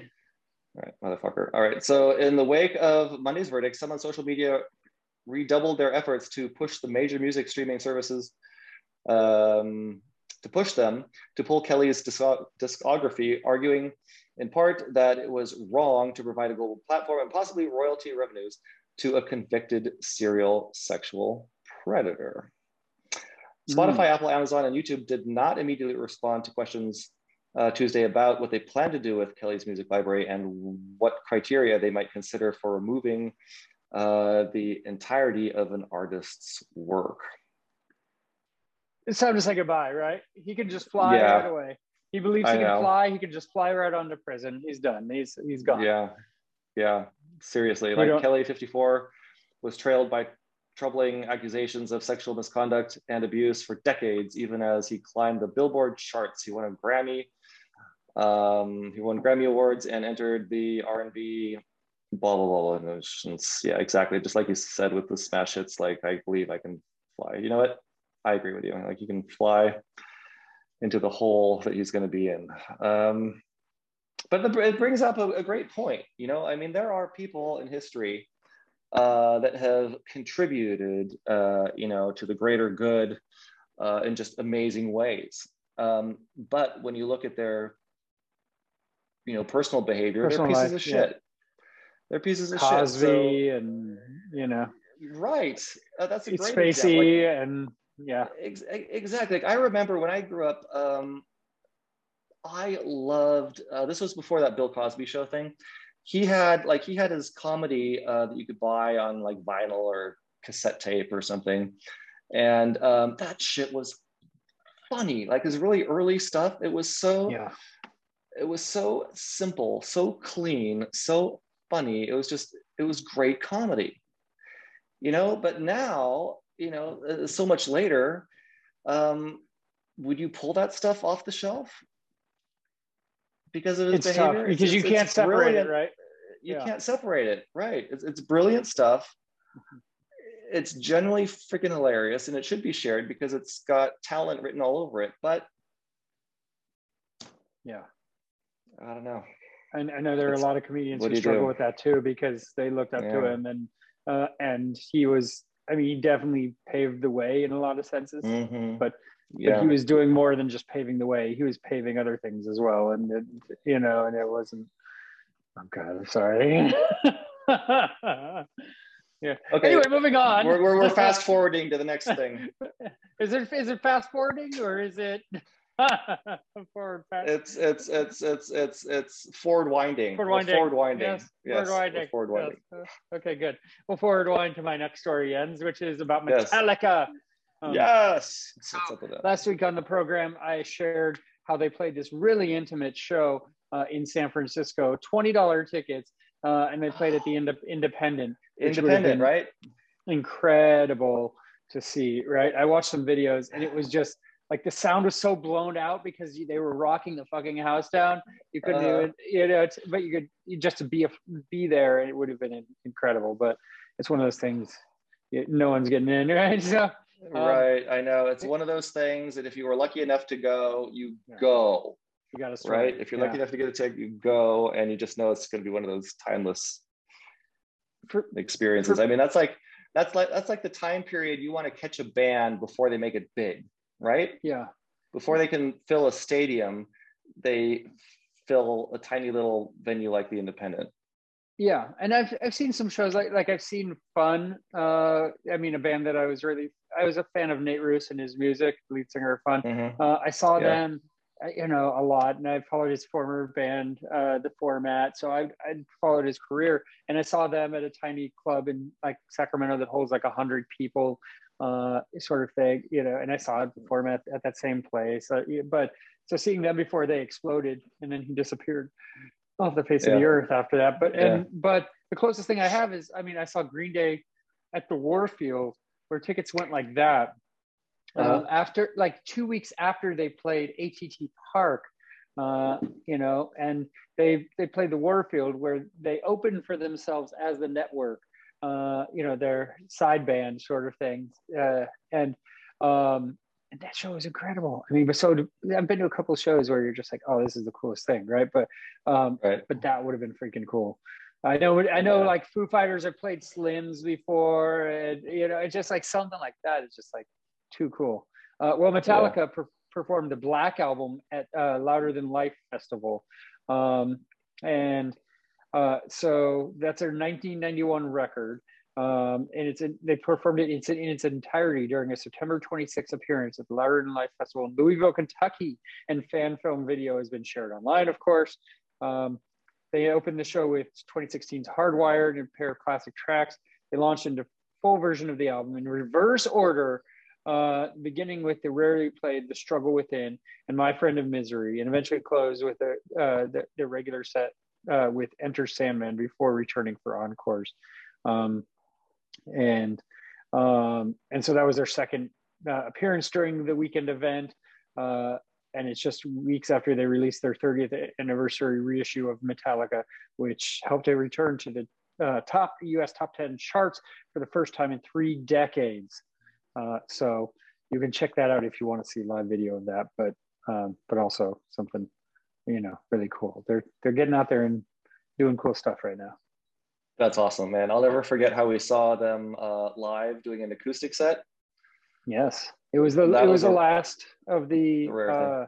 All right, motherfucker. All right. So, in the wake of Monday's verdict, some on social media redoubled their efforts to push the major music streaming services, um, to push them to pull Kelly's discography, arguing in part that it was wrong to provide a global platform and possibly royalty revenues to a convicted serial sexual predator. Spotify, Apple, Amazon, and YouTube did not immediately respond to questions uh, Tuesday about what they plan to do with Kelly's music library and what criteria they might consider for removing uh, the entirety of an artist's work. It's time to say goodbye, right? He can just fly Yeah. right away. He believes he can fly. He can just fly right onto prison. He's done. He's he's gone. Yeah, yeah, seriously. Like don't- Kelly, 54, was trailed by troubling accusations of sexual misconduct and abuse for decades, even as he climbed the Billboard charts. He won a Grammy. Um, he won Grammy awards and entered the R&B blah blah blah. blah. Yeah, exactly. Just like you said with the smash hits, like I believe I can fly. You know what? I agree with you. Like you can fly into the hole that he's going to be in. Um, but the, it brings up a, a great point. You know, I mean, there are people in history uh, that have contributed, uh, you know, to the greater good uh, in just amazing ways. Um, but when you look at their, you know, personal behavior, Personal they're pieces life, of yeah. shit. They're pieces of shit. Cosby shit. and you know, right. Uh, that's a it's great example. Spacey and yeah. Ex- exactly. Like, I remember when I grew up, um, I loved. Uh, this was before that Bill Cosby show thing. He had like he had his comedy uh, that you could buy on like vinyl or cassette tape or something, and um, that shit was funny. Like his really early stuff. It was so. Yeah. It was so simple, so clean, so funny. It was just. It was great comedy. You know, but now you know, uh, so much later, um, would you pull that stuff off the shelf because of his It's tough behavior? because you can't it's separate it, right? You Yeah. can't separate it, right? It's, it's brilliant stuff. It's generally freaking hilarious, and it should be shared because it's got talent written all over it. But Yeah. I don't know. And I know there are a lot of comedians who struggle do? with that too because they looked up to him and uh, and he was I mean he definitely paved the way in a lot of senses. Mhm. But Yeah. he was doing more than just paving the way. He was paving other things as well, and it, you know, and it wasn't. Oh God, I'm sorry. yeah. Okay. Anyway, moving on. We're, we're, we're fast forwarding to the next thing. is it is it fast forwarding or is it forward fast? It's it's it's it's it's it's forward winding. Forward We're winding. Forward winding. Yes, Yes. forward winding. Forward winding. Yes. Okay, good. We'll forward wind to my next story ends, which is about Yes. Metallica. Um, yes. What's up with that? Last week on the program, I shared how they played this really intimate show uh, in San Francisco, twenty dollar tickets, uh, and they played at the Inde- Independent. which would have Independent, right? Incredible to see, right? I watched some videos, and it was just like the sound was so blown out because they were rocking the fucking house down. You couldn't Uh. even, you know, it's, but you could you, just to be a, be there, and it would have been incredible. But it's one of those things. you- No one's getting in, right? So right. I know. It's one of those things that if you were lucky enough to go, you Yeah. go. you got to Right. If you're lucky enough to get a ticket, you go, and you just know it's going to be one of those timeless For, experiences. I mean, that's like that's like that's like the time period you want to catch a band before they make it big, right? yeah, Before they can fill a stadium, they fill a tiny little venue like the Independent. yeah. And I've I've seen some shows like like I've seen Fun. Uh, I mean, a band that I was really I was a fan of Nate Ruess and his music, lead singer of Fun. Mhm. Uh, I saw Yeah. them, uh, you know, a lot, and I followed his former band, uh, The Format. So I I followed his career, and I saw them at a tiny club in like Sacramento that holds like a hundred people, uh, sort of thing, you know. And I saw The perform at that same place, uh, but so seeing them before they exploded, and then he disappeared off the face of the earth after that. But Yeah. and but the closest thing I have is, I mean, I saw Green Day at the Warfield where tickets went like that. Uh-huh. Um, after like two weeks after they played ATT Park, uh, you know, and they they played the Warfield where they opened for themselves as the network, uh, you know, their side band sort of things, uh, and um, and that show was incredible. I mean, but so I've been to a couple of shows where you're just like, oh, this is the coolest thing, right? But um, Right. but that would have been freaking cool. I know, I know, Yeah. like Foo Fighters have played Slims before, and you know, it's just like something like that. It's just like too cool. Uh, well, Metallica per- performed the Black album at uh, Louder Than Life festival, um, and uh, so that's their 1991 record. Um, and it's in, they performed it in, its- in its entirety during a September 26th appearance at the Louder Than Life Festival in Louisville, Kentucky. And fan film video has been shared online, of course. Um, they opened the show with 2016's Hardwired and a pair of classic tracks. They launched into full version of the album in reverse order, uh, beginning with the rarely played "The Struggle Within" and "My Friend of Misery," and eventually closed with the uh, the, the regular set uh, with "Enter Sandman" before returning for encores. Um, and um, and so that was their second uh, appearance during the weekend event. Uh, and it's just weeks after they released their 30th anniversary reissue of Metallica, which helped it return to the uh, top US top 10 charts for the first time in three decades. Uh, so you can check that out if you want to see live video of that, but um, but also something you know really cool. They're they're getting out there and doing cool stuff right now. That's awesome, man. I'll never forget how we saw them uh, live doing an acoustic set. Yes, it was the That it was was the a- last of the uh,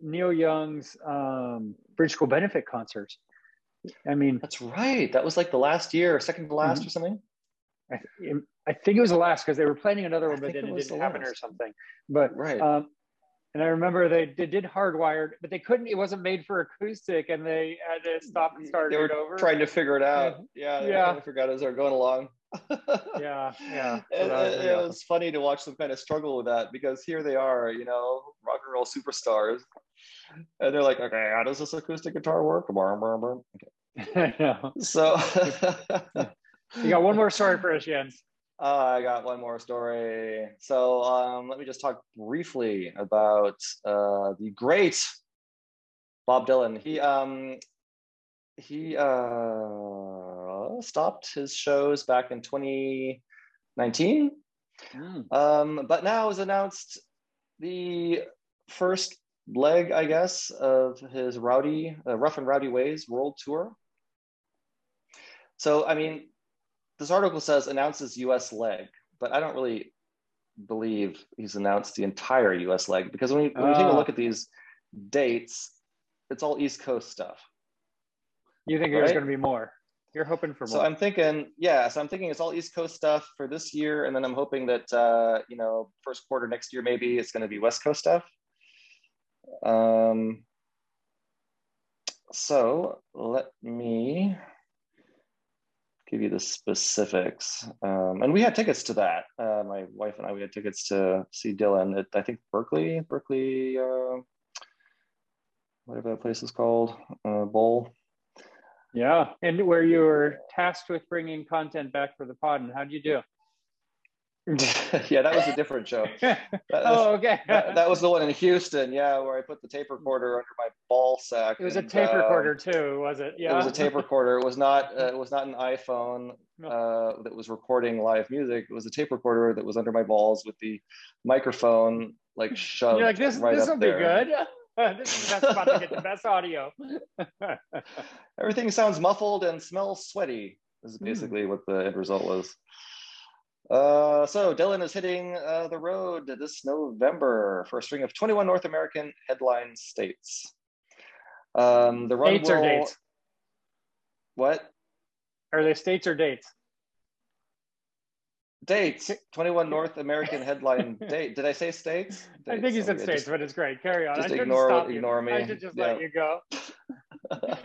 Neil Young's um, Bridge School benefit concerts. I mean, That's right. That was like the last year, second to last Mhm. or something. I, I think it was the last because they were planning another one, but then it it didn't the happen or something. But Right. um, and I remember they, they did hardwired, but they couldn't. It wasn't made for acoustic, and they had to stop and start they it were over. trying to figure it out. Mm-hmm. Yeah, they Yeah. trying to figure out as they're going along. yeah, yeah. So And, and really it was funny to watch them kind of struggle with that because here they are, you know, rock and roll superstars. And they're like, okay, how does this acoustic guitar work? Know. So You got one more story for us, Jens. Uh, I got one more story. So um, let me just talk briefly about uh, the great Bob Dylan. He um, he uh, stopped his shows back in 2019, Mm. um, but now has announced the first leg, I guess, of his rowdy, uh, rough and rowdy ways world tour. So I mean, this article says announces U.S. leg, but I don't really believe he's announced the entire U.S. leg because when you, when you take a Ah. look at these dates, it's all East Coast stuff. You think there's Right? going to be more? You're hoping for more. So I'm thinking, yeah. So I'm thinking it's all East Coast stuff for this year, and then I'm hoping that uh, you know first quarter next year maybe it's going to be West Coast stuff. Um. So let me give you the specifics. Um, and we had tickets to that. Uh, my wife and I we had tickets to see Dylan at I think Berkeley, Berkeley, uh, whatever that place is called, uh, Bowl. yeah, and where you were tasked with bringing content back for the pod, and how'd you do? yeah, that was a different show. That, oh, okay. that, that was the one in Houston, yeah, where I put the tape recorder under my ball sack. it was a and, tape um, recorder too, was it? Yeah. It was a tape recorder. It was not. Uh, it was not an iPhone uh, that was recording live music. It was a tape recorder that was under my balls with the microphone like shoved You're like this. right this will be good. this is the best about to get the best audio. Everything sounds muffled and smells sweaty. This is basically what the end result was. Uh, so Dylan is hitting uh, the road this November for a string of 21 North American headline states. Um, the run Dates will, or dates? What Are they states or dates? dates? 21 North American headline date. Did I say states? I think you said states, just- but it's great. Carry on. just I ignore- stop you. ignore me. I should just Yeah. let you go.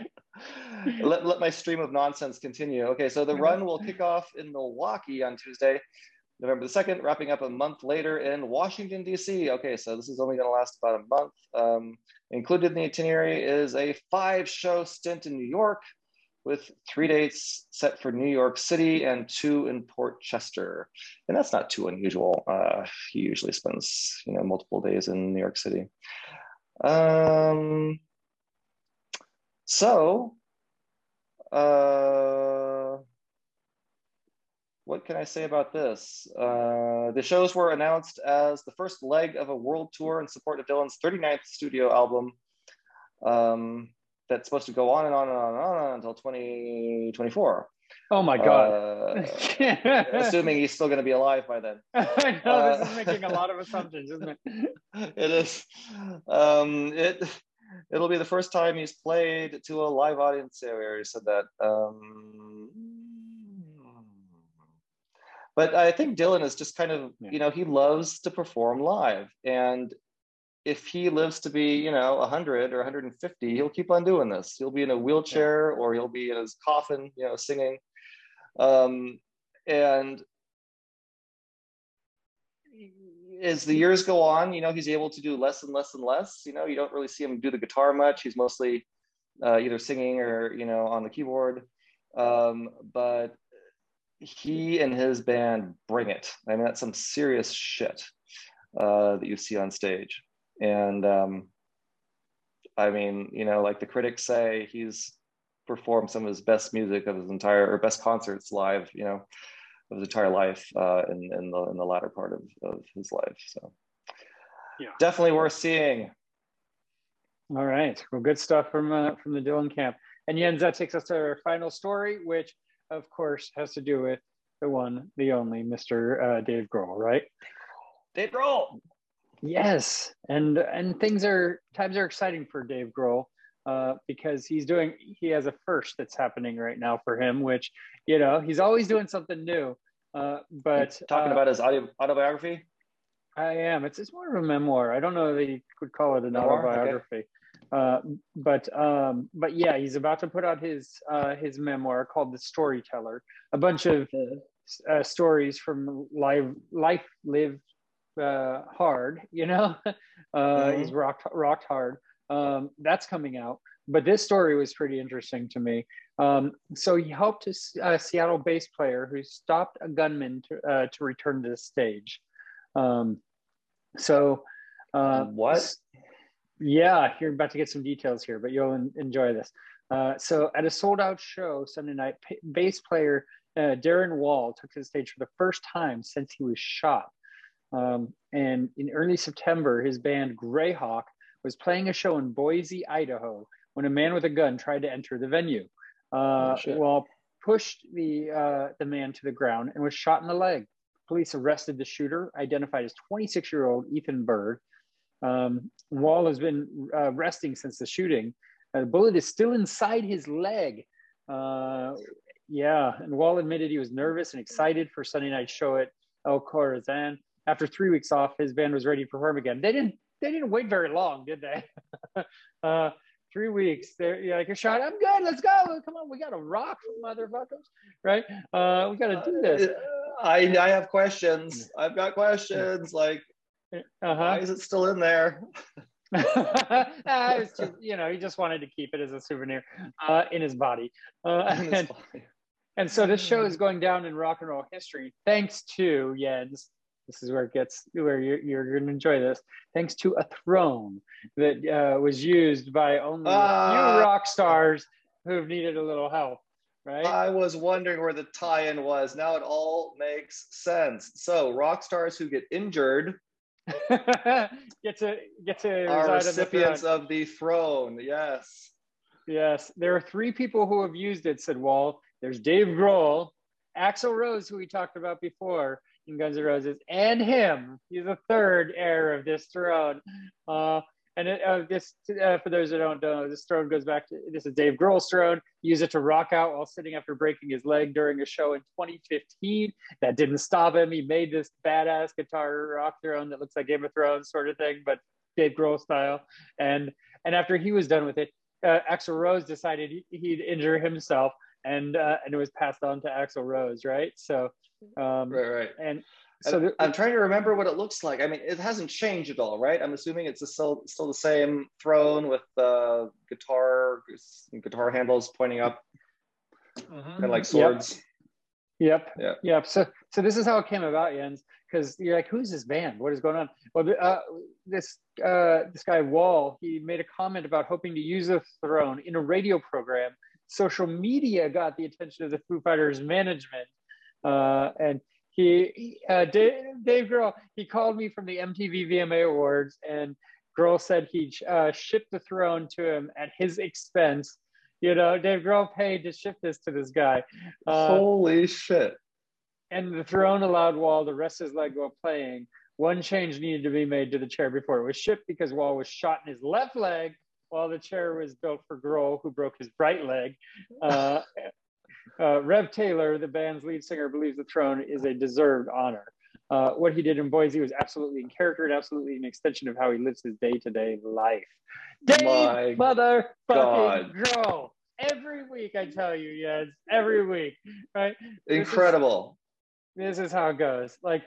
let, let my stream of nonsense continue. Okay, so the run will kick off in Milwaukee on Tuesday, November the 2nd, wrapping up a month later in Washington, D.C. Okay, so this is only going to last about a month. Um, included in the itinerary is a five show stint in New York with three dates set for New York City and two in Port Chester. And that's not too unusual. Uh, he usually spends, you know, multiple days in New York City. Um, so, uh, what can I say about this? Uh, the shows were announced as the first leg of a world tour in support of Dylan's 39th studio album. Um, that's supposed to go on and on and on and on until 2024. Oh my god. Uh, assuming he's still going to be alive by then. I know this uh, is making a lot of assumptions, isn't it? it is. Um, it it'll be the first time he's played to a live audience. Yeah, we already said that. Um, but I think Dylan is just kind of, Yeah. you know, he loves to perform live, and if he lives to be, you know, 100 or 150, he'll keep on doing this. He'll be in a wheelchair or he'll be in his coffin, you know, singing. Um, and as the years go on, you know, he's able to do less and less and less. You know, you don't really see him do the guitar much. He's mostly uh, either singing or, you know, on the keyboard. Um, but he and his band bring it. I mean, that's some serious shit uh, that you see on stage. And um, I mean, you know, like the critics say, he's performed some of his best music of his entire or best concerts live, you know, of his entire life uh, in, in the in the latter part of, of his life. So Yeah. definitely worth seeing. All right. Well, good stuff from uh, from the Dylan camp. And Jens, that takes us to our final story, which of course has to do with the one, the only, Mr. Uh, Dave Grohl, right? Dave Grohl. Yes, and and things are times are exciting for Dave Grohl uh, because he's doing he has a first that's happening right now for him, which you know he's always doing something new. Uh, but talking uh, about his audio, autobiography. I am. It's it's more of a memoir. I don't know that you could call it an Memoir? Okay. autobiography. Uh, but um, but yeah, he's about to put out his uh, his memoir called The Storyteller. A bunch of uh, stories from live life lived uh, hard. You know, uh, Mhm. he's rocked rocked hard. Um, that's coming out. But this story was pretty interesting to me. Um, so he helped a Seattle bass player who stopped a gunman to, uh, to return to the stage. Um, so, uh, What? Yeah, you're about to get some details here, but you'll en- enjoy this. Uh, so, at a sold out show Sunday night, p- bass player uh, Darren Wall took to the stage for the first time since he was shot. Um, and in early September, his band Greyhawk was playing a show in Boise, Idaho, when a man with a gun tried to enter the venue. Uh, Oh, pushed the uh, the man to the ground and was shot in the leg. police arrested the shooter, identified as 26 year old Ethan Bird. Um, Wall has been uh, resting since the shooting. Uh, the bullet is still inside his leg. Uh, yeah, and Wall admitted he was nervous and excited for Sunday night show at El Corazon. After three weeks off, his band was ready to perform again. They didn't. They didn't wait very long, did they? uh, three weeks. They're you're like a shot. I'm good. Let's go. Come on, we got to rock, motherfuckers. Right? Uh, we got to do this. I I have questions. I've got questions. Like, Uh-huh. why is it still in there? It's just, you know, he just wanted to keep it as a souvenir uh, in his body. Uh, and, and so this show is going down in rock and roll history thanks to Jens. This is where it gets where you're, you're going to enjoy this. Thanks to a throne that uh, was used by only Ah. few rock stars who've needed a little help, right? I was wondering where the tie-in was. Now it all makes sense. So rock stars who get injured get to get to are on the recipients of the throne. Yes. Yes, there are three people who have used it, said Wall. There's Dave Grohl, Axl Rose, who we talked about before in Guns N' Roses, and him. He's the third heir of this throne. Uh, and it, uh, this, uh, for those that don't know, this throne goes back to this is Dave Grohl's throne. He used it to rock out while sitting after breaking his leg during a show in 2015. That didn't stop him. He made this badass guitar rock throne that looks like Game of Thrones sort of thing, but Dave Grohl style. And and after he was done with it, uh, Axl Rose decided he- he'd injure himself, and uh, and it was passed on to Axl Rose, right? So, um, Right, right. and So so the, I'm trying to remember what it looks like. I mean, it hasn't changed at all, right? I'm assuming it's still still the same throne with the guitar guitar handles pointing up, kind of like swords. Yep. Yeah. Yep. So so this is how it came about, Jens, because you're like, who's this band? What is going on? Well, uh, this uh, this guy Wall, he made a comment about hoping to use the throne in a radio program. Social media got the attention of the Foo Fighters management, uh, and he, uh, Dave, Dave Grohl, he called me from the MTV VMA Awards, and Grohl said he uh, shipped the throne to him at his expense. You know, Dave Grohl paid to ship this to this guy. Uh, Holy shit! and the throne allowed Wall to rest his leg while playing. One change needed to be made to the chair before it was shipped because Wall was shot in his left leg while the chair was built for Grohl, who broke his right leg. Uh, uh, Rev Taylor, the band's lead singer, believes the throne is a deserved honor. Uh, what he did in Boise was absolutely in character and absolutely an extension of how he lives his day-to-day life. Dave My motherfucking. Grohl. Every week I tell you, yes, every week, right? This is- Incredible. this is how it goes. Like,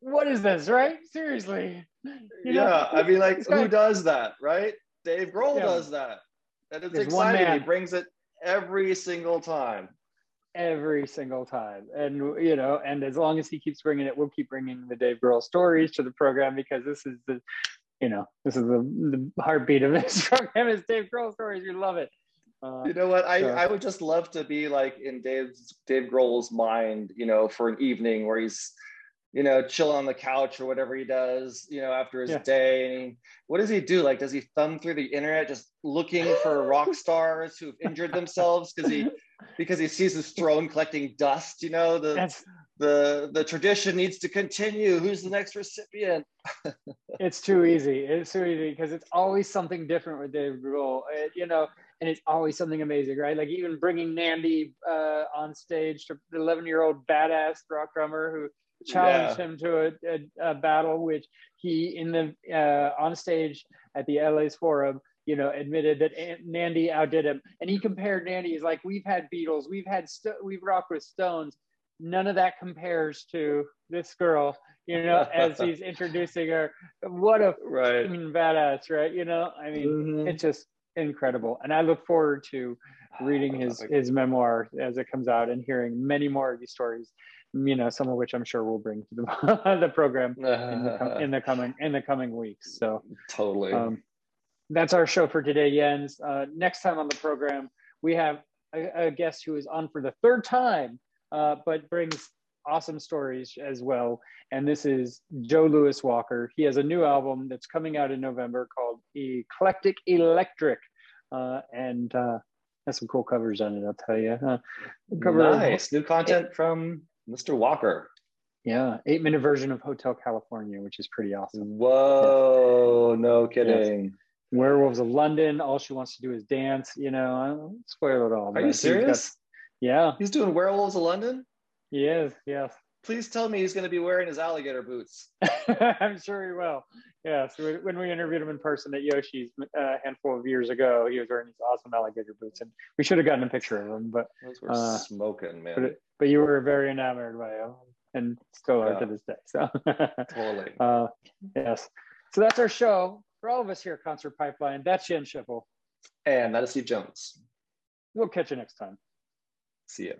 what is this, right? Seriously. You know, yeah, I mean, like, who does that, right? Dave Grohl Yeah. does that, and it's There's exciting. He brings it every single time. every single time, and you know, and as long as he keeps bringing it, we'll keep bringing the Dave Grohl stories to the program because this is the, you know, this is the, the heartbeat of this program is Dave Grohl stories. We love it. Uh, You know what? I, So- I would just love to be like in Dave's Dave Grohl's mind, you know, for an evening where he's, you know, chilling on the couch or whatever he does, you know, after his Yeah. day. And he, what does he do? Like, does he thumb through the internet just looking for rock stars who've injured themselves because he because he sees his throne collecting dust? You know, the that's the the tradition needs to continue. Who's the next recipient? it's too easy. It's too easy because it's always something different with Dave Grohl. It, you know, and it's always something amazing, right? Like even bringing Nandi uh, on stage to the 11 year old badass rock drummer who challenged him to a, a, a battle, which he in the uh, on stage at the LA's Forum, you know, admitted that An- Nandi outdid him, and he compared Nandi. He's like, we've had Beatles, we've had Sto- we've rocked with Stones. None of that compares to this girl, you know, as he's introducing her. What a Right. badass, right? You know, I mean, Mhm. it's just incredible and i look forward to reading his his memoir as it comes out and hearing many more of these stories you know some of which i'm sure we'll bring to the, the program in the, com- in the coming in the coming weeks. So totally. um, that's our show for today jens. Uh, next time on the program we have a, a guest who is on for the third time uh, but brings awesome stories as well. And this is joe louis walker. He has a new album that's coming out in november called eclectic electric. Uh, and uh, has some cool covers on it i'll tell you uh, cover nice. New content from Mr. Walker. Yeah, eight minute version of Hotel California, which is pretty awesome. Whoa, no kidding. Werewolves of London. All she wants to do is dance. You know, spoil it all. Are you he's got- serious? yeah, He's doing Werewolves of London? Yes. Yes, Please tell me he's going to be wearing his alligator boots. I'm sure he will. Yes, when when we interviewed him in person at Yoshi's uh, a handful of years ago, he was wearing these awesome alligator boots, and we should have gotten a picture of him. But Those were Uh, smoking, man. but but you were very enamored by him, and still are Yeah. to this day. So. totally. Uh, yes. So that's our show. For all of us here at Concert Pipeline, that's Jen Schiffel. And that is Steve Jones. We'll catch you next time. See ya.